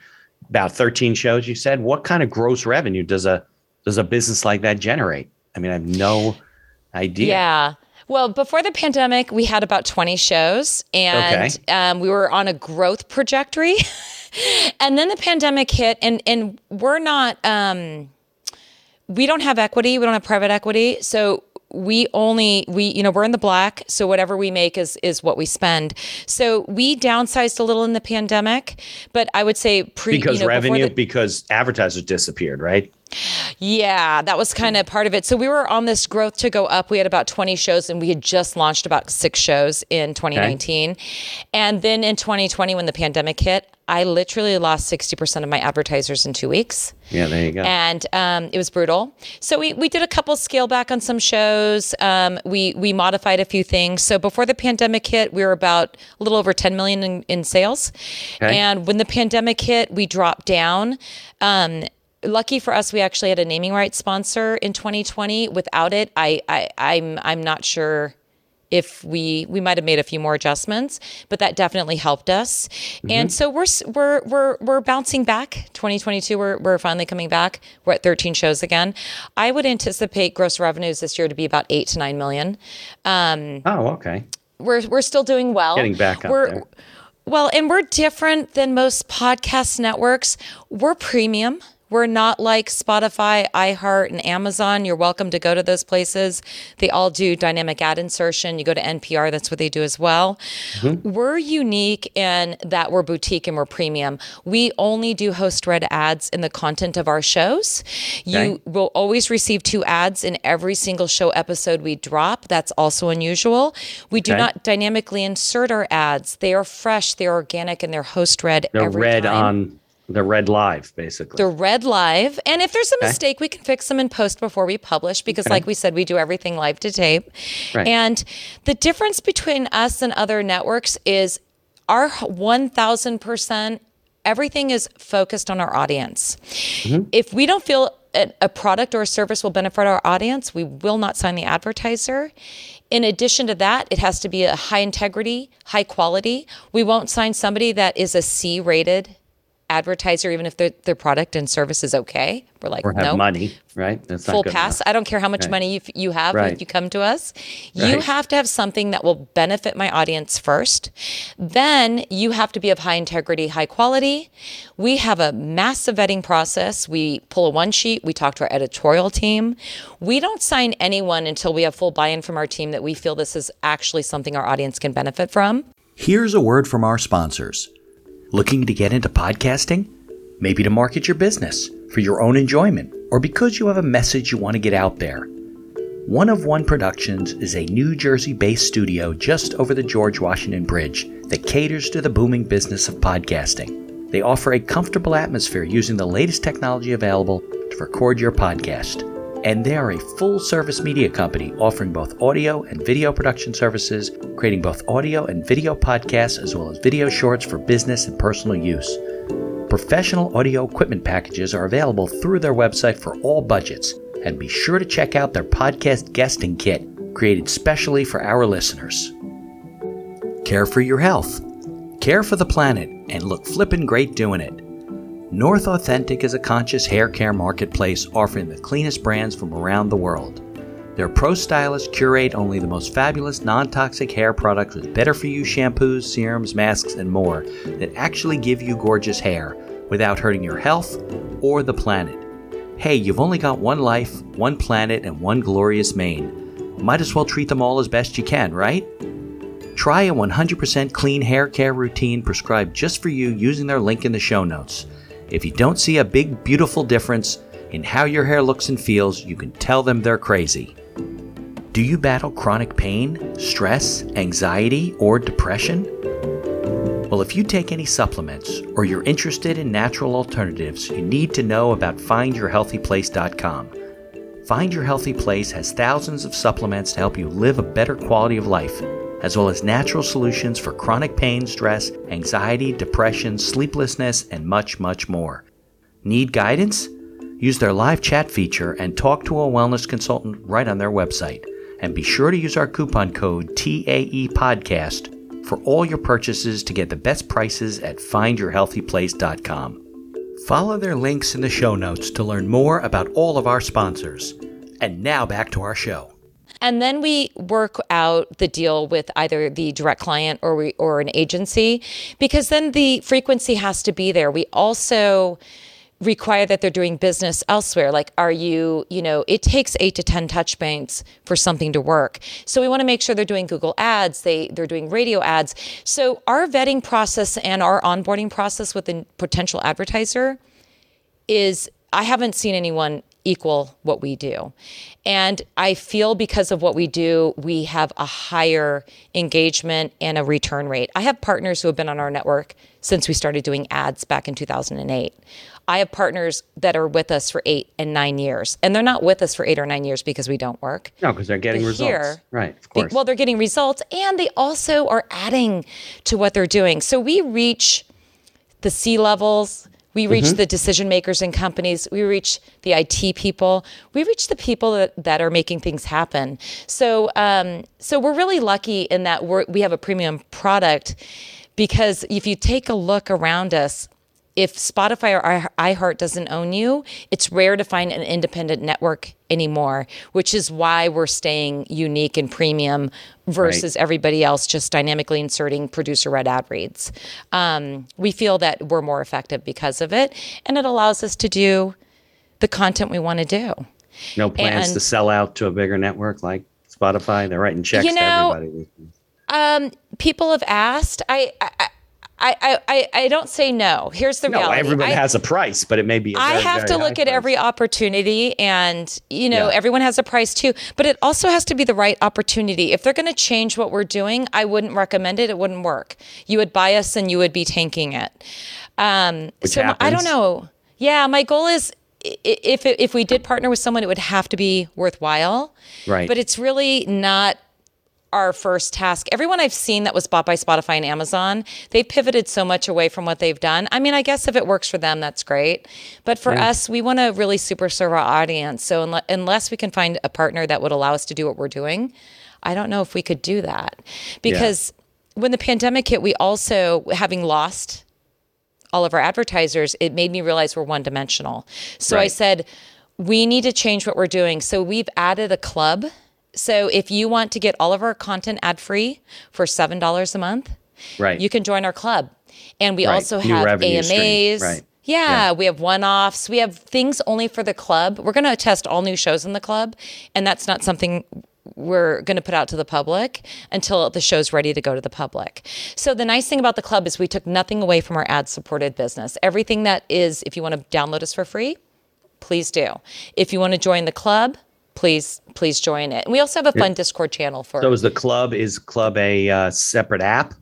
About 13 shows you said. What kind of gross revenue does a does a business like that generate? I mean, I have no idea. Yeah. Well, before the pandemic, we had about 20 shows and Okay. um, we were on a growth trajectory. [LAUGHS] and then the pandemic hit, and, and we're not, um, we don't have equity, we don't have private equity. So we only we you know we're in the black so whatever we make is is what we spend so we downsized a little in the pandemic but i would say pre Because you know, revenue, the- because advertisers disappeared, right? Yeah, that was kind of part of it. So we were on this growth to go up. We had about 20 shows and we had just launched about six shows in 2019. And then in 2020, when the pandemic hit, I literally lost 60% of my advertisers in two weeks. Yeah, there you go. And um, it was brutal. So we, we did a couple scale back on some shows. Um, we we modified a few things. So before the pandemic hit, we were about a little over 10 million in, in sales. Okay. And when the pandemic hit, we dropped down. Um, lucky for us, we actually had a naming rights sponsor in 2020. Without it, I, I I'm I'm not sure if we we might have made a few more adjustments, but that definitely helped us. And so we're we're we're we're bouncing back. 2022, we're we're finally coming back. We're at 13 shows again. I would anticipate gross revenues this year to be about eight to nine million. Um, oh, okay. we're we're still doing well. Getting back up we're, there. Well, and we're different than most podcast networks. We're premium. We're not like Spotify, iHeart, and Amazon. You're welcome to go to those places. They all do dynamic ad insertion. You go to NPR, that's what they do as well. Mm-hmm. We're unique in that we're boutique and we're premium. We only do host read ads in the content of our shows. You Okay. will always receive two ads in every single show episode we drop. That's also unusual. We do Okay. not dynamically insert our ads. They are fresh, they're organic, and they're host read They're every red time. on the red live, basically. They're read live. And if there's a mistake, we can fix them in post before we publish because, like we said, we do everything live to tape. Right. And the difference between us and other networks is our 1000%, everything is focused on our audience. Mm-hmm. If we don't feel a, a product or a service will benefit our audience, we will not sign the advertiser. In addition to that, it has to be a high integrity, high quality. We won't sign somebody that is a C rated advertiser, even if their, their product and service is okay. We're like, Or have no, money, right? That's not full good pass. enough. I don't care how much Right. money you, you have Right. if you come to us. You have to have something that will benefit my audience first. Then you have to be of high integrity, high quality. We have a massive vetting process. We pull a one sheet. We talk to our editorial team. We don't sign anyone until we have full buy-in from our team that we feel this is actually something our audience can benefit from. Here's a word from our sponsors. Looking to get into podcasting? Maybe to market your business for your own enjoyment or because you have a message you want to get out there. One of One Productions is a New Jersey based studio just over the George Washington Bridge that caters to the booming business of podcasting. They offer a comfortable atmosphere using the latest technology available to record your podcast. And they are a full service media company offering both audio and video production services, creating both audio and video podcasts as well as video shorts for business and personal use. Professional audio equipment packages are available through their website for all budgets, and be sure to check out their podcast guesting kit, created specially for our listeners. Care for your health, care for the planet, and look flippin' great doing it. North Authentic is a conscious hair care marketplace offering the cleanest brands from around the world. Their pro stylists curate only the most fabulous non toxic hair products with better for you shampoos, serums, masks, and more that actually give you gorgeous hair without hurting your health or the planet. Hey, you've only got one life, one planet, and one glorious mane. Might as well treat them all as best you can, right? Try a 100% clean hair care routine prescribed just for you using their link in the show notes. If you don't see a big, beautiful difference in how your hair looks and feels, you can tell them they're crazy. Do you battle chronic pain, stress, anxiety, or depression? Well, if you take any supplements or you're interested in natural alternatives, you need to know about findyourhealthyplace.com. Find Your Healthy Place has thousands of supplements to help you live a better quality of life, as well as natural solutions for chronic pain, stress, anxiety, depression, sleeplessness, and much, much more. Need guidance? Use their live chat feature and talk to a wellness consultant right on their website. And be sure to use our coupon code TAE Podcast for all your purchases to get the best prices at findyourhealthyplace.com. Follow their links in the show notes to learn more about all of our sponsors. And now back to our show. And then we work out the deal with either the direct client or we, or an agency because then the frequency has to be there. We also require that they're doing business elsewhere. Like, are you, you know, it takes eight to 10 touch points for something to work. So we want to make sure they're doing Google ads, they, they're doing radio ads. So our vetting process and our onboarding process with a potential advertiser is I haven't seen anyone equal what we do. And I feel because of what we do, we have a higher engagement and a return rate. I have partners who have been on our network since we started doing ads back in 2008. I have partners that are with us for eight and nine years, and they're not with us for eight or nine years because we don't work. No, because they're getting But results. here- right, of course. Well, they're getting results and they also are adding to what they're doing. So we reach the C levels, we reach Mm-hmm. the decision makers in companies, we reach the IT people, we reach the people that, that are making things happen. So, um, so we're really lucky in that we're, we have a premium product because if you take a look around us, if Spotify or iHeart doesn't own you, it's rare to find an independent network anymore, which is why we're staying unique and premium versus everybody else just dynamically inserting producer read ad reads. Um, we feel that we're more effective because of it, and it allows us to do the content we want to do. no plans and- to sell out to a bigger network like Spotify. They're writing checks You know, to everybody. Um, people have asked. I. I I, I, I, don't say no. Here's the No, reality. everybody I- has a price, but it may be. I I have to look at every opportunity and you know Yeah. everyone has a price too but it also has to be the right opportunity if they're going to change what we're doing I wouldn't recommend it it wouldn't work you would buy us and you would be tanking it um Which so my- I don't know yeah my goal is if if we did partner with someone it would have to be worthwhile Right. but it's really not our first task. Everyone I've seen that was bought by Spotify and Amazon, they pivoted so much away from what they've done. I mean, I guess if it works for them, that's great. But for us, we want to really super serve our audience. So unle- unless we can find a partner that would allow us to do what we're doing, I don't know if we could do that. Because when the pandemic hit, we also, having lost all of our advertisers, it made me realize we're one dimensional. So I said, we need to change what we're doing. So we've added a club. So if you want to get all of our content ad free for $7 a month, Right. you can join our club. And we Right. also New have. AMAs. Right. Yeah, Yeah. we have one offs. We have things only for the club. We're going to test all new shows in the club. And that's not something we're going to put out to the public until the show's ready to go to the public. So the nice thing about the club is we took nothing away from our ad supported business. Everything that is, if you want to download us for free, please do. If you want to join the club, please please join it. And we also have a fun Discord channel for so is the club is club a uh, separate app?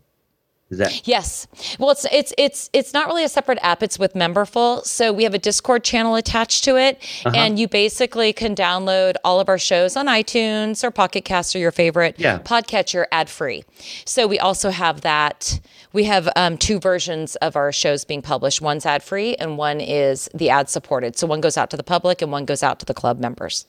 Is that Yes. Well, it's it's it's it's not really a separate app. It's with Memberful. So we have a Discord channel attached to it, Uh-huh. and you basically can download all of our shows on iTunes or Pocket Cast or your favorite Yeah. podcatcher ad free. So we also have that. We have um, two versions of our shows being published. One's ad free, and one is the ad supported. So one goes out to the public, and one goes out to the club members.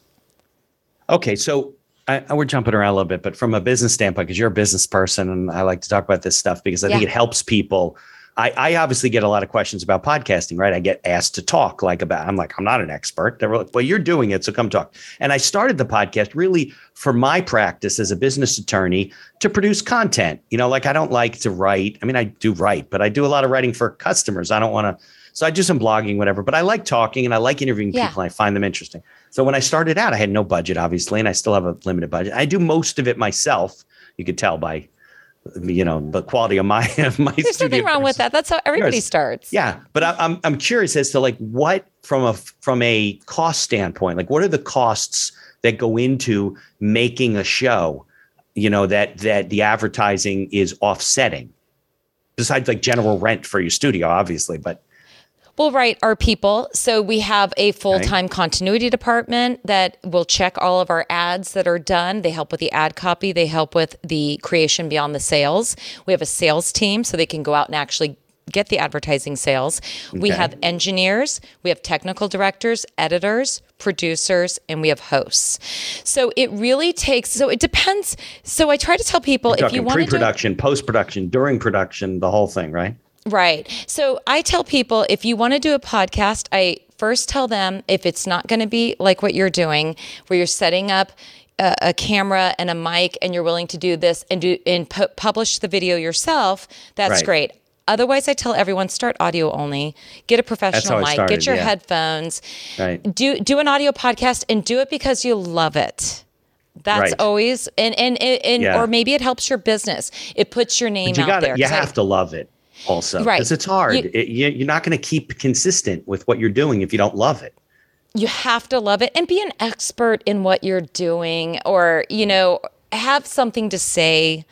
Okay, so I, I, we're jumping around a little bit, but from a business standpoint, because you're a business person, and I like to talk about this stuff because I think it helps people. I, I obviously get a lot of questions about podcasting, right? I get asked to talk like about. I'm like, I'm not an expert. They're like, well, you're doing it, so come talk. And I started the podcast really for my practice as a business attorney to produce content. You know, like I don't like to write. I mean, I do write, but I do a lot of writing for customers. I don't want to. So I do some blogging, whatever. But I like talking and I like interviewing Yeah. people. And I find them interesting. So when I started out, I had no budget, obviously, and I still have a limited budget. I do most of it myself. You could tell by, you know, the quality of my [LAUGHS] of my. There's nothing wrong with that. That's how everybody Yours. starts. Yeah, but I, I'm I'm curious as to like what from a from a cost standpoint, like what are the costs that go into making a show, you know, that that the advertising is offsetting, besides like general rent for your studio, obviously, but Well, right, our people. So we have a full time continuity department that will check all of our ads that are done. They help with the ad copy, they help with the creation beyond the sales. We have a sales team so they can go out and actually get the advertising sales. We have engineers, we have technical directors, editors, producers, and we have hosts. So it really takes, so it depends. So I try to tell people if you want to pre-production, post-production, during production, the whole thing, right? Right. So I tell people if you want to do a podcast, I first tell them if it's not going to be like what you're doing, where you're setting up a, a camera and a mic and you're willing to do this and do and pu- publish the video yourself, that's Right. great. Otherwise, I tell everyone start audio only. Get a professional mic. started, get your yeah. headphones. Right. Do do an audio podcast and do it because you love it. That's Right. always and and and, Yeah. or maybe it helps your business. It puts your name you out got there. You 'Cause I- have to love it, also, Right. Because it's hard. You- It- you, you're not going to keep consistent with what you're doing if you don't love it. you have to love it and be an expert in what you're doing or you know have something to say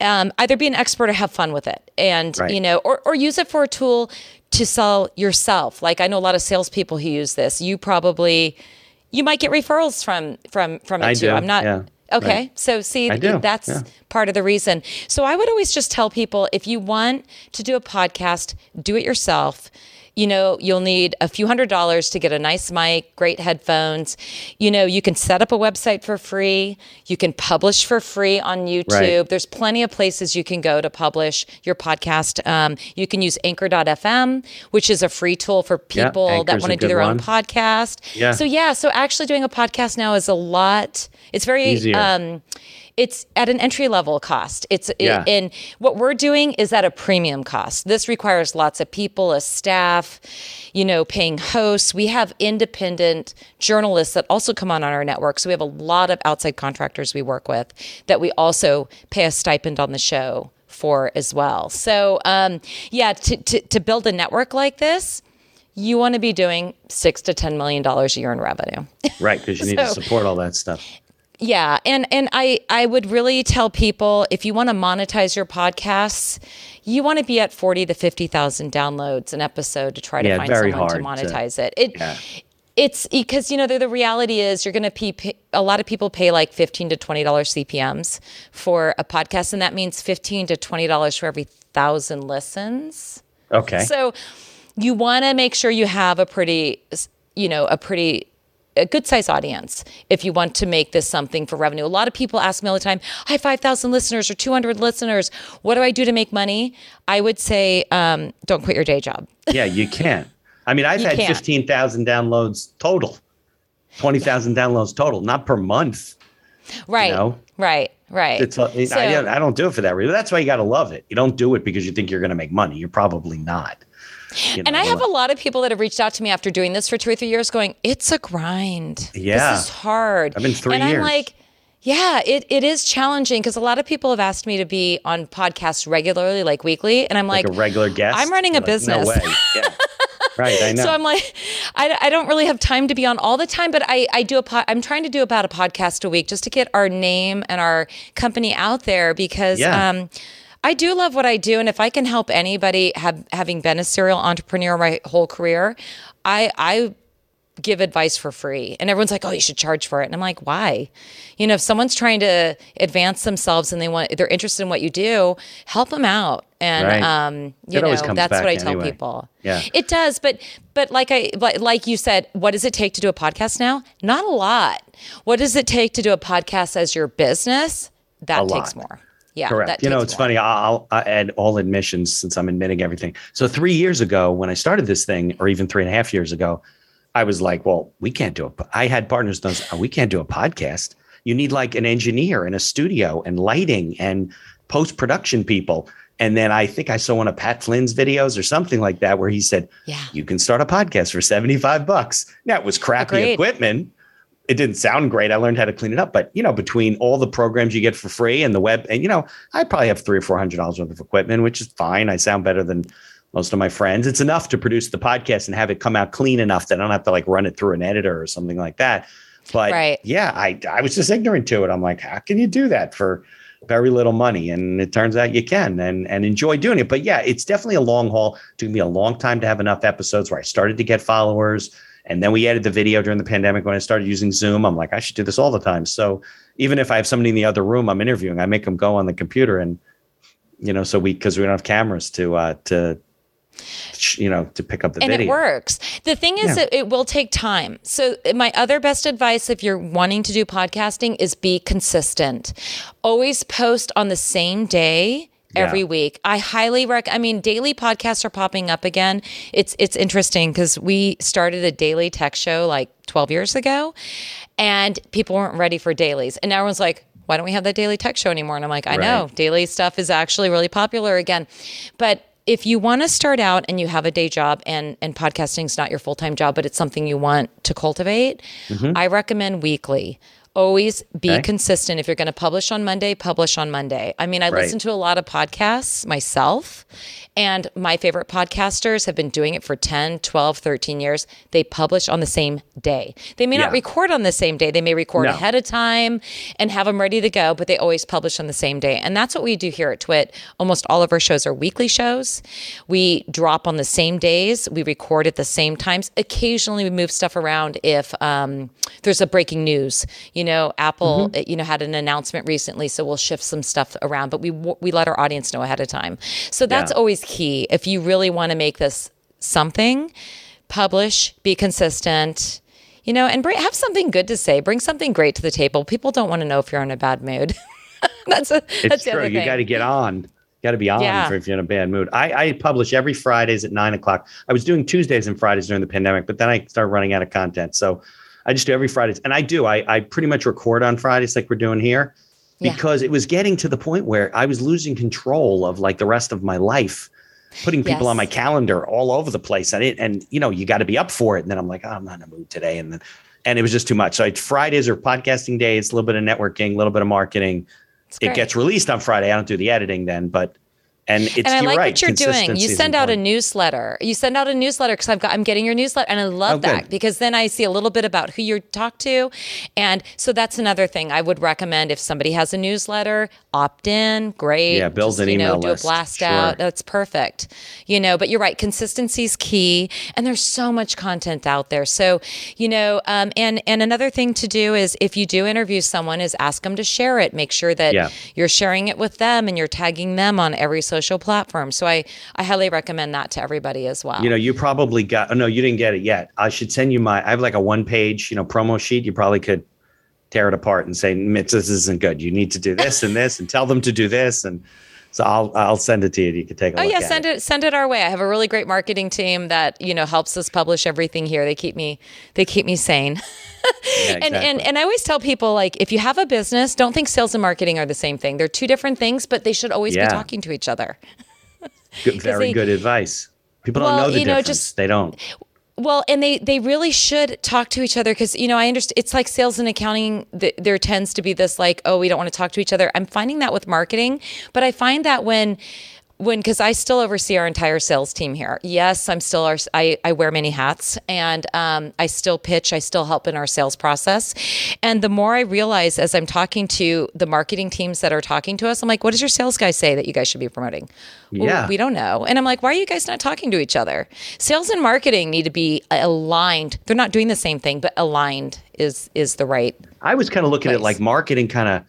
um, either be an expert or have fun with it and Right. you know or, or use it for a tool to sell yourself like i know a lot of salespeople who use this you probably you might get referrals from from from it I too do, i'm not yeah. Okay Right. so see that's yeah. part of the reason so i would always just tell people if you want to do a podcast do it yourself you know you'll need a few hundred dollars to get a nice mic great headphones. You know you can set up a website for free. You can publish for free on youtube. Right. there's plenty of places you can go to publish your podcast. Um, you can use anchor.fm which is a free tool for Yeah, people that want to do their own podcast. Yeah. so yeah so actually doing a podcast now is a lot it's very um it's at an entry level cost. It's Yeah. and what we're doing is at a premium cost. This requires lots of people, a staff, you know, paying hosts. We have independent journalists that also come on on our network. So we have a lot of outside contractors we work with that we also pay a stipend on the show for as well. So um, yeah, to, to to build a network like this, you want to be doing six to ten million dollars a year in revenue. Right. Because you need to [LAUGHS] support all that stuff. Yeah, and and I I would really tell people if you want to monetize your podcasts, you want to be at forty to fifty thousand downloads an episode to try to Yeah, find someone to hard to- monetize it. It Yeah. it's because you know the, the reality is you're going to pay a lot of people pay like fifteen to twenty dollars CPMS for a podcast, and that means fifteen to twenty dollars for every thousand listens. Okay. So you want to make sure you have a pretty, you know, a pretty a good size audience if you want to make this something for revenue. A lot of people ask me all the time, I have 5,000 listeners or 200 listeners. What do I do to make money? I would say, um, don't quit your day job. [LAUGHS] yeah, you can't. I mean, I've You had can't. 15,000 downloads total, 20,000 downloads total, not per month. Right. know? Right. Right. It's, uh, So- I, I don't do it for that reason. That's why you got to love it. You don't do it because you think you're going to make money. You're probably not. You And know, I have a lot of people that have reached out to me after doing this for two or three years going, it's a grind. Yeah. This is hard. I've been three and I'm like, yeah, it, it is challenging because a lot of people have asked me to be on podcasts regularly, like weekly. And I'm like, like a regular guest. I'm running a You're like, business. No way. Yeah. right. I [LAUGHS] know. So I'm like, I, I don't really have time to be on all the time, but I, I do a pod, I'm trying to do about a podcast a week just to get our name and our company out there because Yeah. um, I do love what I do, and if I can help anybody have having been a serial entrepreneur my whole career, I I give advice for free. And everyone's like, "Oh, you should charge for it." And I'm like, "Why?" You know, if someone's trying to advance themselves and they want they're interested in what you do, help them out. And Right. um, you It know, that's what I tell anyway. people. Yeah. It does, but but like I like, like you said, what does it take to do a podcast now? Not a lot. What does it take to do a podcast as your business? That A takes lot. more. Yeah, Correct. that You know, it's funny. I'll, I'll add all admissions since I'm admitting everything. So three years ago, when I started this thing, or even three and a half years ago, I was like, "Well, we can't do it." I had partners. Those oh, we can't do a podcast. You need like an engineer and a studio and lighting and post production people. And then I think I saw one of Pat Flynn's videos or something like that, where he said, Yeah. you can start a podcast for 75 bucks." Now it was crappy Agreed. equipment, it didn't sound great. I learned how to clean it up. But you know, between all the programs you get for free and the web, and you know, I probably have three or four hundred dollars worth of equipment, which is fine. I sound better than most of my friends. It's enough to produce the podcast and have it come out clean enough that I don't have to like run it through an editor or something like that. But Right. yeah, I I was just ignorant to it. I'm like, how can you do that for very little money? And it turns out you can and and enjoy doing it. But yeah, it's definitely a long haul. It took me a long time to have enough episodes where I started to get followers. And then we added the video during the pandemic when I started using Zoom. I'm like, I should do this all the time. So even if I have somebody in the other room I'm interviewing, I make them go on the computer and, you know, so we because we don't have cameras to uh to you know to pick up the and video. it works. The thing is, Yeah. that it will take time. So, my other best advice if you're wanting to do podcasting is be consistent. Always post on the same day every Yeah. week. I highly rec. I mean, daily podcasts are popping up again. It's it's interesting because we started a daily tech show like 12 years ago, and people weren't ready for dailies, and now everyone's like. Why don't we have that daily tech show anymore? And I'm like, I know daily stuff is actually really popular again. But if you want to start out and you have a day job and and podcasting is not your full-time job but it's something you want to cultivate mm-hmm. i recommend weekly always be Okay. consistent. If you're going to publish on monday publish on monday. I mean i Right. listen to a lot of podcasts myself and my favorite podcasters have been doing it for 10 12 13 years. They publish on the same day. They may Yeah. not record on the same day. They may record No. ahead of time and have them ready to go but they always publish on the same day. And that's what we do here at twit. Almost all of our shows are weekly shows. We drop on the same days. We record at the same times. Occasionally we move stuff around if um, there's a breaking news. You know apple uh, you know had an announcement recently so we'll shift some stuff around but we we let our audience know ahead of time so that's Yeah. always key if you really want to make this something publish be consistent you know and bring, have something good to say bring something great to the table people don't want to know if you're in a bad mood [LAUGHS] that's a It's that's true. You got to get on. Got to be on Yeah. if you're in a bad mood. I, I publish every Fridays at nine o'clock. I was doing Tuesdays and Fridays during the pandemic, but then I started running out of content. So I just do every Fridays. And I do. I, I pretty much record on Fridays like we're doing here Yeah. because it was getting to the point where I was losing control of like the rest of my life, putting people Yes. on my calendar all over the place. And it, and you know, you got to be up for it. And then I'm like, oh, I'm not in a mood today. And then, and it was just too much. So it's Fridays are podcasting days, a little bit of networking, a little bit of marketing it gets released on Friday. I don't do the editing then, but and it's and I like right. what you're doing. You send out a newsletter. You send out a newsletter because I've got I'm getting your newsletter, and I love Oh, that good. because then I see a little bit about who you talk to, and so that's another thing I would recommend if somebody has a newsletter, opt in. Great. Yeah, build Just, an you know, email do a blast Sure. out. That's perfect. You know, but you're right. Consistency is key, and there's so much content out there. So you know, um, and and another thing to do is if you do interview someone, is ask them to share it. Make sure that Yeah. you're sharing it with them and you're tagging them on every social social platforms. So I I highly recommend that to everybody as well. You know, you probably got. Oh no, you didn't get it yet. I should send you my. I have like a one page, you know, promo sheet. You probably could tear it apart and say, Mitch, this isn't good. You need to do this and this, and tell them to do this, and so I'll I'll send it to you. You can take a oh look yeah, at send it. it send it our way. I have a really great marketing team that you know helps us publish everything here. They keep me they keep me sane. [LAUGHS] Yeah, and, and and I always tell people like if you have a business, don't think sales and marketing are the same thing. They're two different things, but they should always Yeah. be talking to each other. [LAUGHS] Good, very they- good advice. People don't know the you know, difference. just- they don't. Well, and they they really should talk to each other because you know I understand it's like sales and accounting. Th- there tends to be this like oh we don't want to talk to each other. I'm finding that with marketing, but I find that when when because I still oversee our entire sales team here. Yes, I'm still our I, I wear many hats and um, I still pitch. I still help in our sales process. And the more I realize as I'm talking to the marketing teams that are talking to us, I'm like, what does your sales guy say that you guys should be promoting? Well, Yeah. we don't know. And I'm like, why are you guys not talking to each other? Sales and marketing need to be aligned. They're not doing the same thing, but aligned is is the right. I was kind of looking at place. like marketing kind of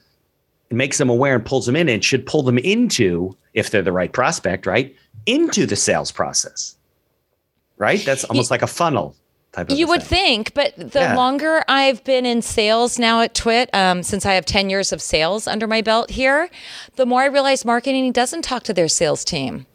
makes them aware and pulls them in and should pull them into, if they're the right prospect, right? Into the sales process. Right? That's almost like a funnel type of You would thing. think, but the Yeah. longer I've been in sales now at Twit, um, since I have 10 years of sales under my belt here, the more I realize marketing doesn't talk to their sales team.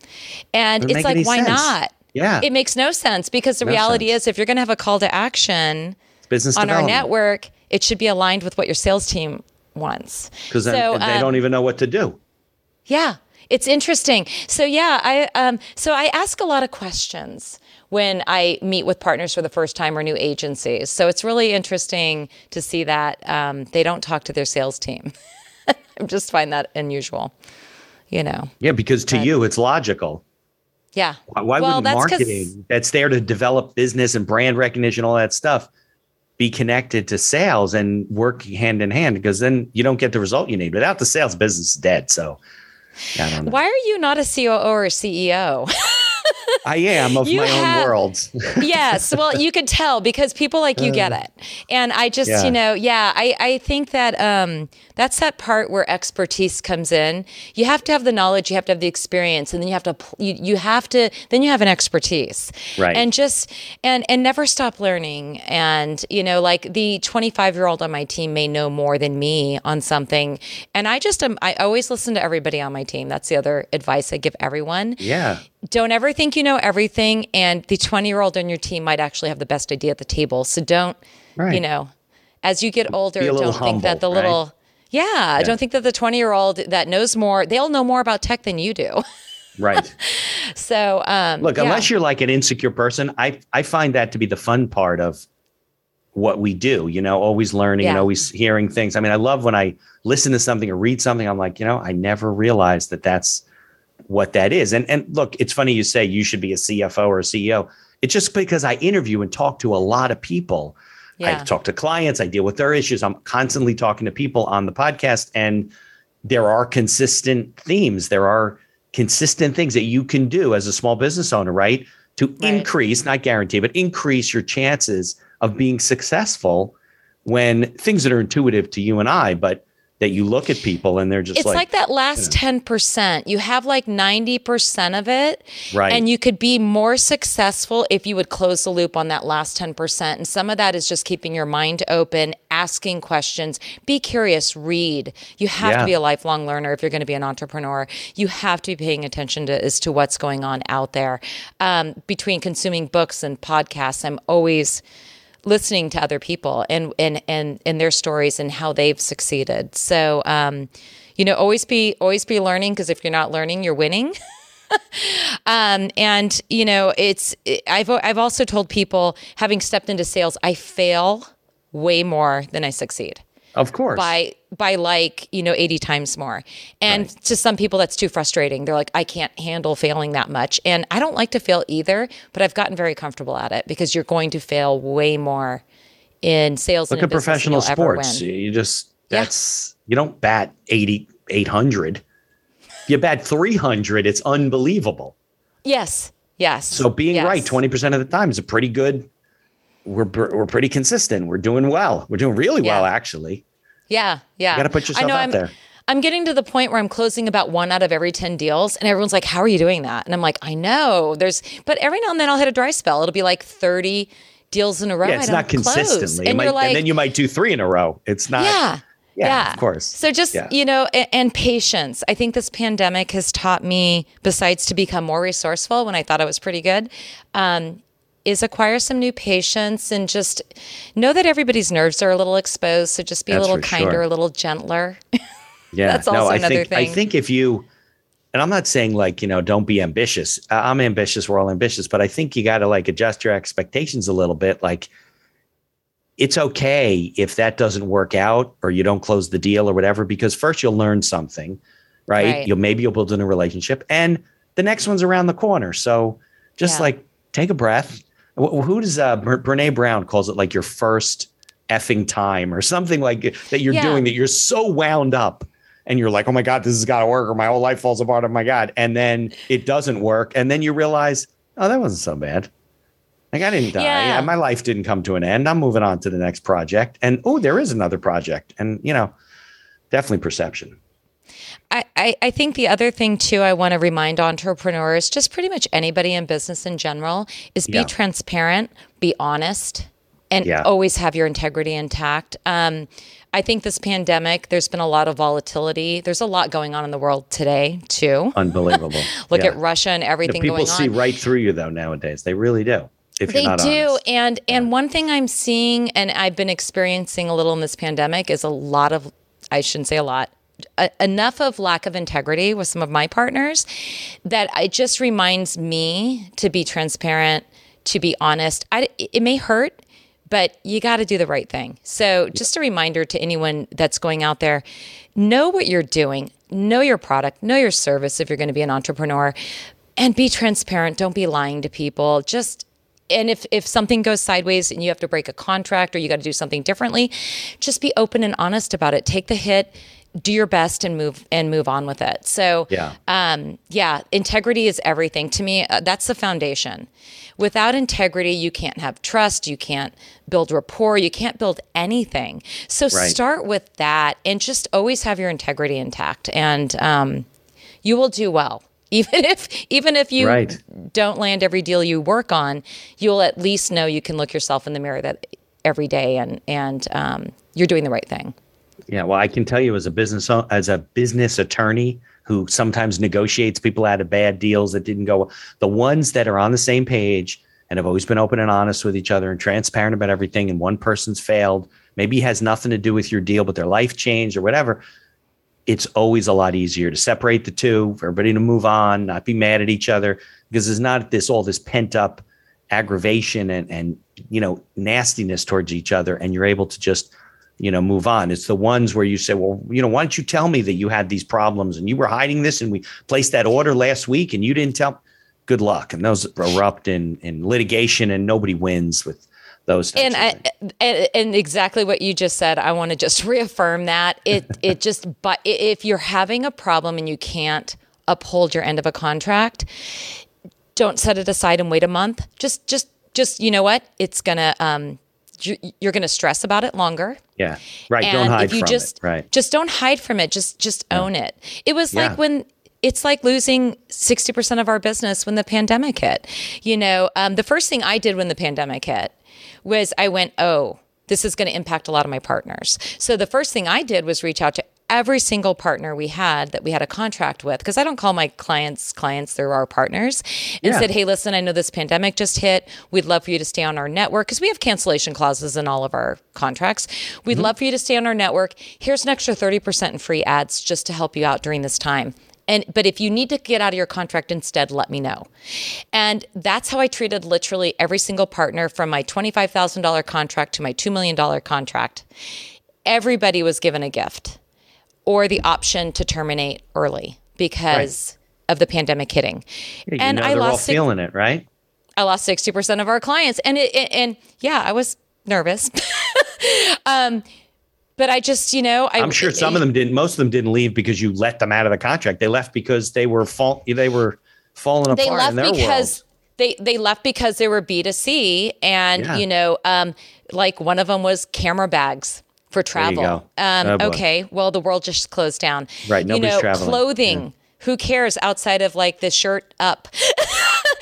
And Doesn't it's like, why sense. not? Yeah. It makes no sense because the No reality sense. is if you're going to have a call to action Business on our network, it should be aligned with what your sales team wants. Because So, they um, don't even know what to do. Yeah, it's interesting. So yeah, I um, so I ask a lot of questions when I meet with partners for the first time or new agencies. So it's really interesting to see that um, they don't talk to their sales team. [LAUGHS] I just find that unusual. You know, Yeah, because to you it's logical. yeah. Why, why Well, wouldn't marketing that's there to develop business and brand recognition, all that stuff, be connected to sales and work hand in hand? Because then you don't get the result you need. Without the sales, business is dead. So. Why are you not a COO or CEO? [LAUGHS] I am of You my have- own world. [LAUGHS] yes well you could tell because people like you get it and i just Uh. Yeah. you know yeah i i think that um that's that part where expertise comes in you have to have the knowledge you have to have the experience and then you have to you, you have to then you have an expertise Right. and just and and never stop learning and you know like the 25 year old on my team may know more than me on something and i just am i always listen to everybody on my team that's the other advice i give everyone yeah. don't ever think you know everything and the 20 year old on your team might actually have the best idea at the table so don't you know as you get older don't little think that the humble, right? little yeah, don't think that the 20 year old that knows more they'll know more about tech than you do Right. [LAUGHS] so um Look, yeah. unless you're like an insecure person, I I find that to be the fun part of what we do, you know, always learning and always hearing things. I mean, I love when I listen to something or read something, I'm like, you know, I never realized that that's what that is. And and look, it's funny you say you should be a CFO or a CEO. It's just because I interview and talk to a lot of people. I talk to clients, I deal with their issues. I'm constantly talking to people on the podcast and there are consistent themes. There are consistent things that you can do as a small business owner, right? To Right. increase, not guarantee, but increase your chances of being successful when things that are intuitive to you and I, but that you look at people and they're just it's like, that last 10% you have like 90% of it Right. and you could be more successful if you would close the loop on that last 10% and some of that is just keeping your mind open asking questions. Be curious read. You have Yeah. to be a lifelong learner if you're going to be an entrepreneur. You have to be paying attention to as to what's going on out there. Um, between consuming books and podcasts i'm always listening to other people and and and and their stories and how they've succeeded. So um, you know, always be always be learning because if you're not learning, you're winning. [LAUGHS] um, and you know, it's I've I've also told people having stepped into sales, I fail way more than I succeed of course. by by like you know 80 times more and to some people that's too frustrating they're like i can't handle failing that much and i don't like to fail either but i've gotten very comfortable at it because you're going to fail way more in sales Look at professional sports. You just Yeah. that's you don't bat 80 800. If you bat 300, it's unbelievable. yes yes So being yes. right 20% of the time is a pretty good we're we're pretty consistent. We're doing well. We're doing really well actually. yeah yeah You got to put I yourself know out I'm, there. I'm getting to the point where I'm closing about one out of every 10 deals and everyone's like, "How are you doing that?" And I'm like, "I know. There's but every now and then I'll hit a dry spell. It'll be like 30 deals in a row. Yeah, it's not consistently. And might, like, and then you might do three in a row. It's not. yeah. Yeah, of course. So just, Yeah. you know, and, and patience. I think this pandemic has taught me, besides to become more resourceful when I thought I was pretty good, um, is acquire some new patience and just know that everybody's nerves are a little exposed. So just be a little kinder, sure. a little gentler. [LAUGHS] Yeah, That's also I another think, I think if you, and I'm not saying like you know don't be ambitious. I'm ambitious. We're all ambitious, but I think you got to like adjust your expectations a little bit. Like it's okay if that doesn't work out or you don't close the deal or whatever, because first you'll learn something, right? Right. You'll maybe you'll build in a relationship, and the next one's around the corner. So just Yeah. like take a breath. Wh- Who does uh, Brene Brown calls it like your first effing time or something like that you're Yeah. doing that you're so wound up and you're like, oh my God, this has got to work or my whole life falls apart. Oh my God. And then it doesn't work. And then you realize, oh, that wasn't so bad. Like I didn't die. Yeah, my life didn't come to an end. I'm moving on to the next project. And oh, there is another project. And you know, definitely perception. I, I, I think the other thing too I want to remind entrepreneurs, just pretty much anybody in business in general, is be Yeah. transparent, be honest, and Yeah. always have your integrity intact. Um, I think this pandemic, there's been a lot of volatility. There's a lot going on in the world today too. Unbelievable. [LAUGHS] Look Yeah. at Russia and The everything people going see right through you though nowadays. They really do. If They you're not do, honest. and and one thing I'm seeing, and I've been experiencing a little in this pandemic, is a lot of, I shouldn't say a lot, a, enough of lack of integrity with some of my partners, that it just reminds me to be transparent, to be honest. I, it may hurt, but you got to do the right thing. So, just a reminder to anyone that's going out there know what you're doing, know your product, know your service if you're going to be an entrepreneur, and be transparent. Don't be lying to people. Just and if if something goes sideways and you have to break a contract or you got to do something differently, just be open and honest about it. Take the hit, do your best, and move and move on with it. So Yeah. um, yeah, integrity is everything to me. Uh, that's the foundation. Without integrity, you can't have trust. You can't build rapport. You can't build anything. So Right. start with that, and just always have your integrity intact, and um, you will do well. [LAUGHS] Even if even if you Right. don't land every deal you work on, you'll at least know you can look yourself in the mirror that every day, and and um, you're doing the right thing. Yeah, well, I can tell you as a business as a business attorney who sometimes negotiates people out of bad deals that didn't go. The ones that are on the same page and have always been open and honest with each other and transparent about everything, and one person's failed, maybe has nothing to do with your deal, but their life changed or whatever. It's always a lot easier to separate the two, for everybody to move on, not be mad at each other, because there's not this all this pent up aggravation and and you know nastiness towards each other, and you're able to just you know move on. It's the ones where you say well you know why don't you tell me that you had these problems and you were hiding this and we placed that order last week and you didn't tell good luck. And those erupt in in litigation and nobody wins with those and I, and, and exactly what you just said i want to just [LAUGHS] reaffirm that. It it just but if you're having a problem and you can't uphold your end of a contract don't set it aside and wait a month. Just just just you know what? It's gonna um you- you're gonna stress about it longer. Yeah. Right don't hide if you from just it. Right. just don't hide from it. Just just own it. It was Yeah. like when it's like losing 60% of our business when the pandemic hit. You know um, the first thing i did when the pandemic hit was i went oh this is going to impact a lot of my partners. So the first thing i did was reach out to every single partner we had that we had a contract with because i don't call my clients clients they're our partners and Yeah. said hey listen i know this pandemic just hit. We'd love for you to stay on our network because we have cancellation clauses in all of our contracts. We'd mm-hmm. love for you to stay on our network. Here's an extra 30% in free ads just to help you out during this time. And but if you need to get out of your contract instead let me know. And that's how i treated literally every single partner from my $25000 contract to my $2 million contract. Everybody was given a gift or the option to terminate early because of the pandemic hitting. Yeah, and I they're all lost feeling it right I lost 60% of our clients and it, it- and yeah, I was nervous. [LAUGHS] um but I just, you know, I, i'm sure some of them didn't most of them didn't leave because you let them out of the contract they left because they were fall they were falling they apart left in their because world. they they left because they were B2C and Yeah. you know um like one of them was camera bags for travel. Um, Oh, okay, well, the world just closed down. Right, You nobody's know, traveling. clothing. Who cares outside of like the shirt up? [LAUGHS]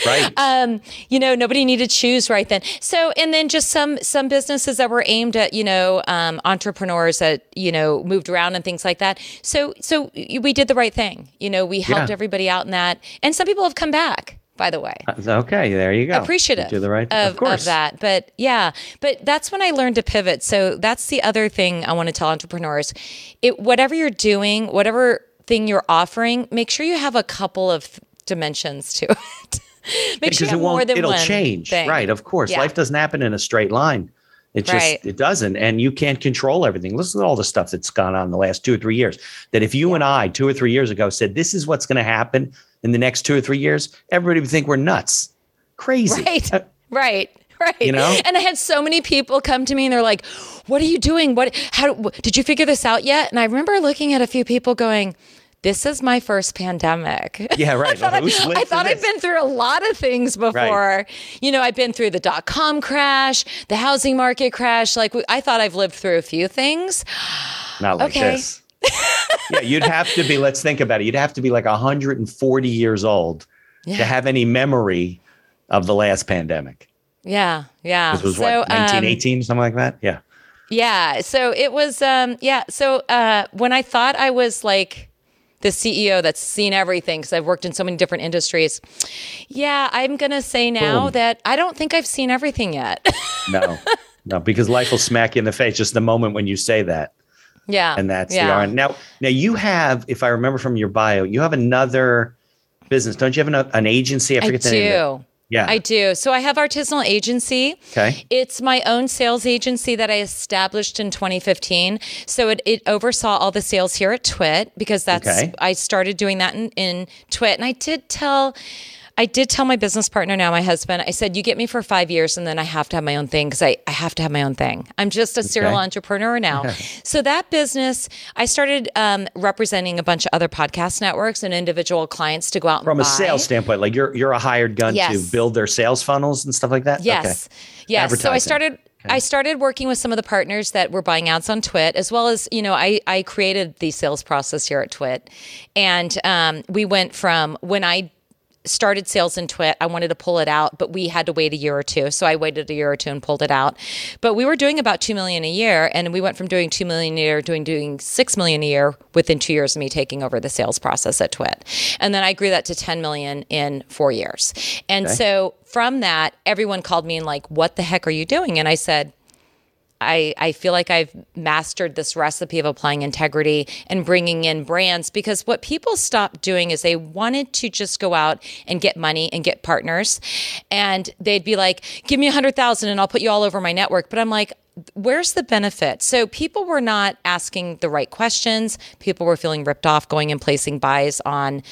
Right. um, you know, nobody needed shoes right then. So, and then just some some businesses that were aimed at you know um, entrepreneurs that you know moved around and things like that. So, so we did the right thing. You know, we helped Yeah. everybody out in that, and some people have come back. By the way, uh, okay, there you go. appreciative Do the right thing. of, of course. of that. But yeah, but that's when I learned to pivot. So that's the other thing I want to tell entrepreneurs. It whatever you're doing, whatever thing you're offering, make sure you have a couple of dimensions to it. [LAUGHS] make sure because you have it more won't than it'll one change thing. right of course Yeah. life doesn't happen in a straight line it just Right. it doesn't and you can't control everything listen to all the stuff that's gone on in the last two or three years that if you and i two or three years ago said this is what's going to happen in the next two or three years everybody would think we're nuts crazy Right. Uh, [LAUGHS] Right. Right. You know? And I had so many people come to me and they're like, "What are you doing? What how did you figure this out yet?" And I remember looking at a few people going, "This is my first pandemic." yeah right [LAUGHS] I thought, lived I thought I'd been through a lot of things before. You know, I've been through the dot com crash, the housing market crash. Like, we- I thought I've lived through a few things. not like Okay. this yeah you'd have to be let's think about it you'd have to be like 140 years old to have any memory of the last pandemic Yeah. Yeah. this was so, what um, 1918 something like that yeah Yeah. So it was, um, yeah. So uh, when I thought I was like the CEO that's seen everything, because I've worked in so many different industries, yeah, I'm going to say now Boom. that I don't think I've seen everything yet. No, no, because life will smack you in the face just the moment when you say that, yeah. and that's yeah. the R. Now, now you have, if I remember from your bio, you have another business, don't you have an, an agency? I I forget the name. Yeah. I do. So I have artisanal agency. Okay. It's my own sales agency that I established in 2015. So it, it oversaw all the sales here at Twit because that's Okay. I started doing that in, in Twit. And I did tell I did tell my business partner now, my husband, I said, you get me for five years and then I have to have my own thing because I, I have to have my own thing. I'm just a serial Okay. entrepreneur now. so that business, I started um, representing a bunch of other podcast networks and individual clients to go out and From a buy. sales standpoint, like you're you're a hired gun Yes. to build their sales funnels and stuff like that. Yes. Okay. Yes. So I started I started working with some of the partners that were buying ads on Twit, as well as, you know, I, I created the sales process here at Twit. And um, we went from when I started sales in Twit, I wanted to pull it out, but we had to wait a year or two. So I waited a year or two and pulled it out. But we were doing about two million a year, and we went from doing two million a year doing doing six million a year within two years of me taking over the sales process at Twit. And then I grew that to 10 million in four years. And so from that, everyone called me and like, what the heck are you doing? And I said, I, I feel like I've mastered this recipe of applying integrity and bringing in brands because what people stopped doing is they wanted to just go out and get money and get partners. And they'd be like, give me a hundred thousand and I'll put you all over my network. But I'm like, where's the benefit? So people were not asking the right questions. People were feeling ripped off going and placing buys on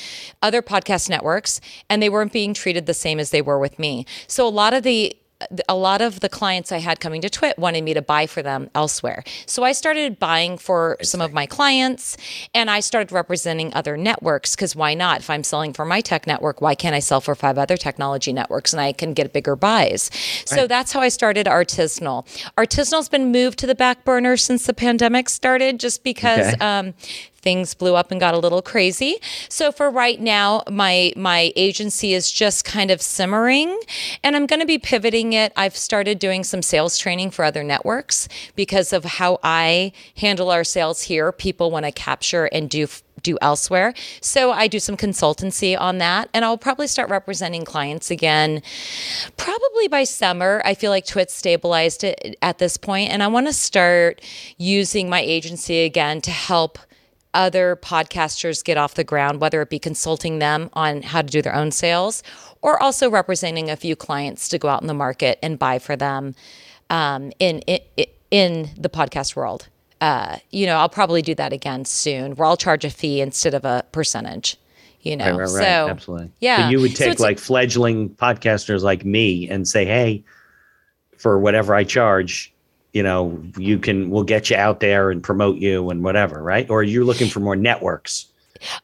other podcast networks and they weren't being treated the same as they were with me. So a lot of the a lot of the clients I had coming to Twit wanted me to buy for them elsewhere. So I started buying for some of my clients and I started representing other networks because why not? If I'm selling for my tech network, why can't I sell for five other technology networks and I can get bigger buys? So that's how I started Artisanal. Artisanal's been moved to the back burner since the pandemic started just because Okay. um, things blew up and got a little crazy. So for right now, my my agency is just kind of simmering, and I'm going to be pivoting it. I've started doing some sales training for other networks because of how I handle our sales here. People want to capture and do do elsewhere. So I do some consultancy on that and I'll probably start representing clients again probably by summer. I feel like Twit stabilized at this point and I want to start using my agency again to help other podcasters get off the ground, whether it be consulting them on how to do their own sales or also representing a few clients to go out in the market and buy for them um, in, in in the podcast world. Uh, you know, I'll probably do that again soon, where I'll charge a fee instead of a percentage. You know, Right, right, right. so Absolutely. yeah. So you would take it's- like fledgling podcasters like me and say, hey, for whatever I charge, you know, you can we'll get you out there and promote you and whatever, right? Or you're looking for more networks.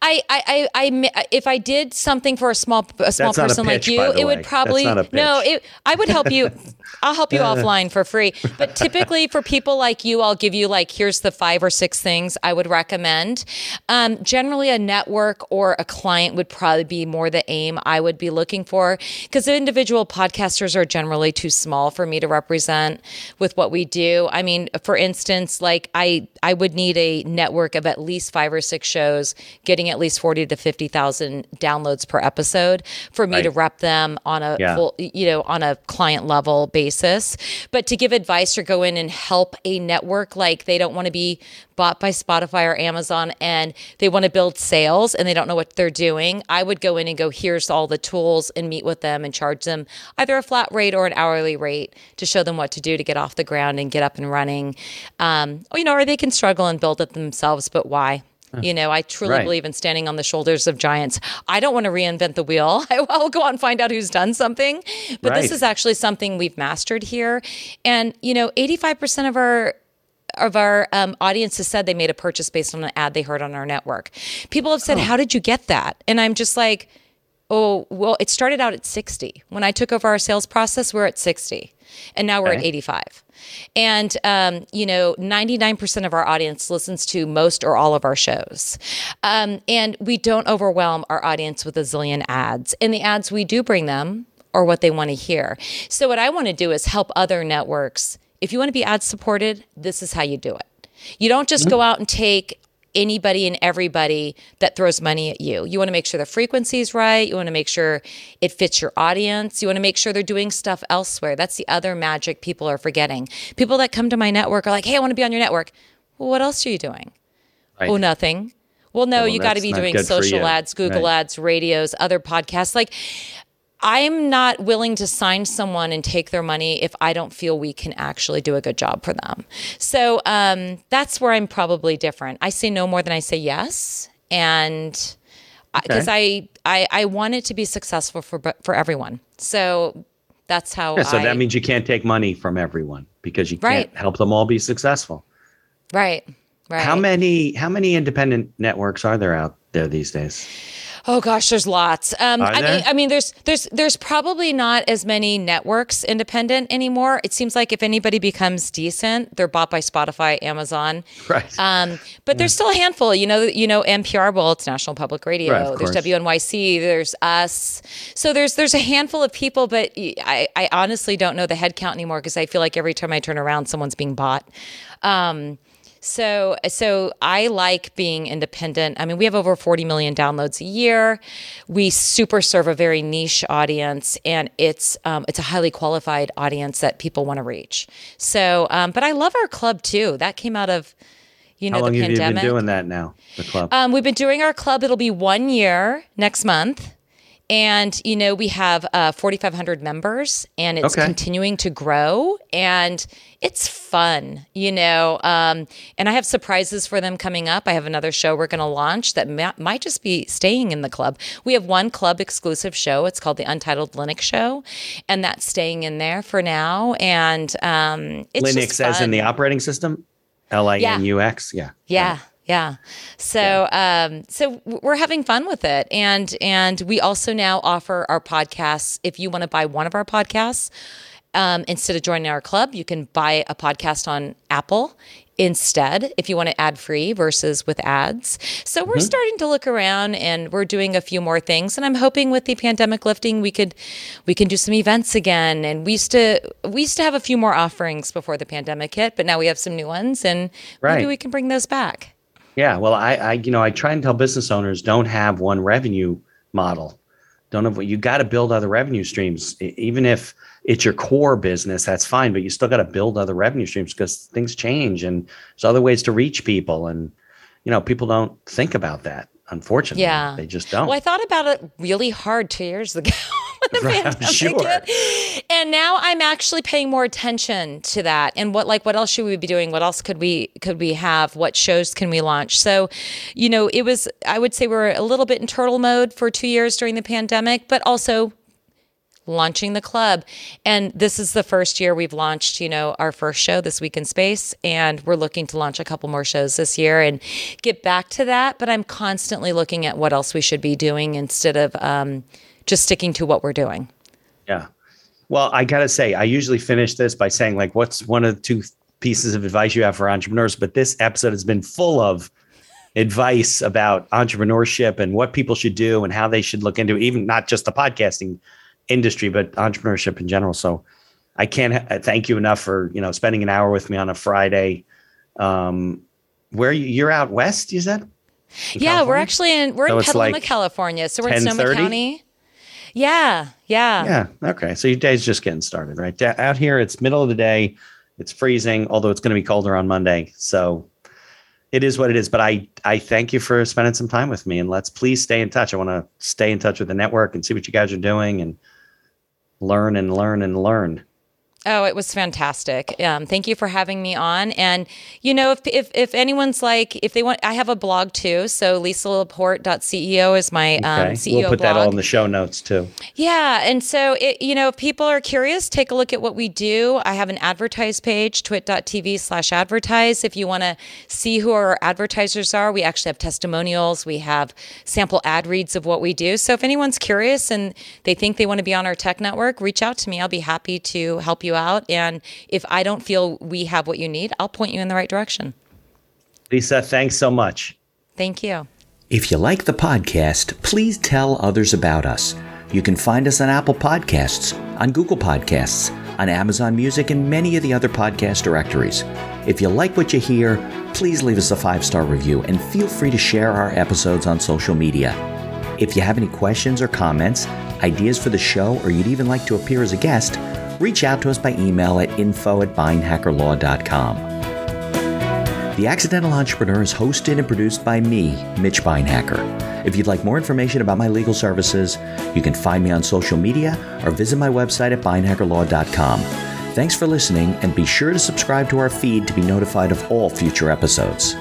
I, I, I, I, if I did something for a small, a small That's person like you, it would probably That's not a no. It, I would help you. [LAUGHS] I'll help you offline for free. But [LAUGHS] typically, for people like you, I'll give you like here's the five or six things I would recommend. Um, generally, a network or a client would probably be more the aim I would be looking for because individual podcasters are generally too small for me to represent with what we do. I mean, for instance, like I, I would need a network of at least five or six shows, getting at least forty to fifty thousand downloads per episode for me to Right. rep them on a Yeah. full, you know, on a client level basis. But to give advice or go in and help a network, like they don't want to be bought by Spotify or Amazon and they want to build sales and they don't know what they're doing, I would go in and go, here's all the tools and meet with them and charge them either a flat rate or an hourly rate to show them what to do to get off the ground and get up and running. Um, you know, or they can struggle and build it themselves, but why? You know, I truly Right. believe in standing on the shoulders of giants. I don't want to reinvent the wheel. [LAUGHS] I will go out and find out who's done something. But this is actually something we've mastered here. And, you know, 85% of our of our um, audience has said they made a purchase based on an ad they heard on our network. People have said, "How did you get that?" And I'm just like, "Oh, well, it started out at 60. When I took over our sales process, we're at 60, and now we're at 85." And um, you know, 99% of our audience listens to most or all of our shows, um, and we don't overwhelm our audience with a zillion ads. And the ads we do bring them are what they want to hear. So what I want to do is help other networks. If you want to be ad supported, this is how you do it. You don't just go out and take anybody and everybody that throws money at you. You want to make sure the frequency is right. You want to make sure it fits your audience. You want to make sure they're doing stuff elsewhere. That's the other magic people are forgetting. People that come to my network are like, "Hey, I want to be on your network." Well, what else are you doing? Right. Oh, nothing. Well, no, well, you got to be doing social ads, Google Right. ads, radios, other podcasts. Like, I'm not willing to sign someone and take their money if I don't feel we can actually do a good job for them. So um, that's where I'm probably different. I say no more than I say yes, and because I, I I want it to be successful for for everyone. So that's how. Yeah, so I, that means you can't take money from everyone because you Right. can't help them all be successful. right, right. How many how many independent networks are there out there these days? Oh gosh, there's lots. Um, I mean, I mean, there's there's there's probably not as many networks independent anymore. It seems like if anybody becomes decent, they're bought by Spotify, Amazon. [LAUGHS] Right. Um, but there's still a handful. You know, you know NPR. Well, it's National Public Radio. Right, there's. WNYC. There's us. So there's there's a handful of people, but I, I honestly don't know the head count anymore because I feel like every time I turn around, someone's being bought. Um, so so I like being independent. I mean, we have over 40 million downloads a year. We super serve a very niche audience, and it's um, it's a highly qualified audience that people want to reach. So, um, but I love our club too. That came out of you know How long the have you been doing that now? The club. Um, we've been doing our club. It'll be one year next month. And, you know, we have uh, 4,500 members and it's Okay. continuing to grow and it's fun, you know. Um, and I have surprises for them coming up. I have another show we're going to launch that ma- might just be staying in the club. We have one club exclusive show. It's called the Untitled Linux Show. And that's staying in there for now. And um, it's Linux as in the operating system? L I N U X. Yeah. Yeah, yeah. So, um, so we're having fun with it, and and we also now offer our podcasts. If you want to buy one of our podcasts, um, instead of joining our club, you can buy a podcast on Apple instead if you want to ad free versus with ads. So we're starting to look around and we're doing a few more things. And I'm hoping with the pandemic lifting we could we can do some events again. And we used to we used to have a few more offerings before the pandemic hit but now we have some new ones and maybe we can bring those back. Yeah. Well, I, I, you know, I try and tell business owners don't have one revenue model. Don't have, you got to build other revenue streams. Even if it's your core business, that's fine, but you still got to build other revenue streams because things change and there's other ways to reach people. And, you know, people don't think about that. Unfortunately, Yeah. they just don't. Well, I thought about it really hard two years ago [LAUGHS] [LAUGHS] Right, sure. And now I'm actually paying more attention to that and what like what else should we be doing? What else could we could we have? What shows can we launch? So, you know, it was I would say we're a little bit in turtle mode for two years during the pandemic, but also launching the club. And this is the first year we've launched, you know, our first show this week in space. And we're looking to launch a couple more shows this year and get back to that. But I'm constantly looking at what else we should be doing instead of um, just sticking to what we're doing. Yeah. Well, I got to say, I usually finish this by saying, like, what's one of the two pieces of advice you have for entrepreneurs? But this episode has been full of advice about entrepreneurship and what people should do and how they should look into it, even not just the podcasting industry, but entrepreneurship in general. So I can't thank you enough for, you know, spending an hour with me on a Friday. Um, where you, you're out west, you said? In yeah, California? we're actually in, we're so in Petaluma, like California. So we're in Sonoma County. Yeah, yeah. Yeah. Okay. So your day's just getting started, right? Out here, it's middle of the day. It's freezing, although it's going to be colder on Monday. So it is what it is. But I I thank you for spending some time with me, and let's please stay in touch. I want to stay in touch with the network and see what you guys are doing, and learn and learn and learn. Oh, it was fantastic. Um, thank you for having me on. And, you know, if, if, if anyone's like, if they want, I have a blog too. So lisalaporte.ceo is my um, CEO We'll put blog. that all in the show notes too. Yeah. And so, it, you know, if people are curious, take a look at what we do. I have an advertise page, twit.tv slash advertise. If you want to see who our advertisers are, we actually have testimonials. We have sample ad reads of what we do. So if anyone's curious and they think they want to be on our tech network, reach out to me. I'll be happy to help you out. And if I don't feel we have what you need, I'll point you in the right direction. Lisa, thanks so much. Thank you. If you like the podcast, please tell others about us. You can find us on Apple Podcasts, on Google Podcasts, on Amazon Music, and many of the other podcast directories. If you like what you hear, please leave us a five star review and feel free to share our episodes on social media. If you have any questions or comments, ideas for the show, or you'd even like to appear as a guest, reach out to us by email at info at beinhakerlaw.com. The Accidental Entrepreneur is hosted and produced by me, Mitch Beinhaker. If you'd like more information about my legal services, you can find me on social media or visit my website at beinhakerlaw.com. Thanks for listening, and be sure to subscribe to our feed to be notified of all future episodes.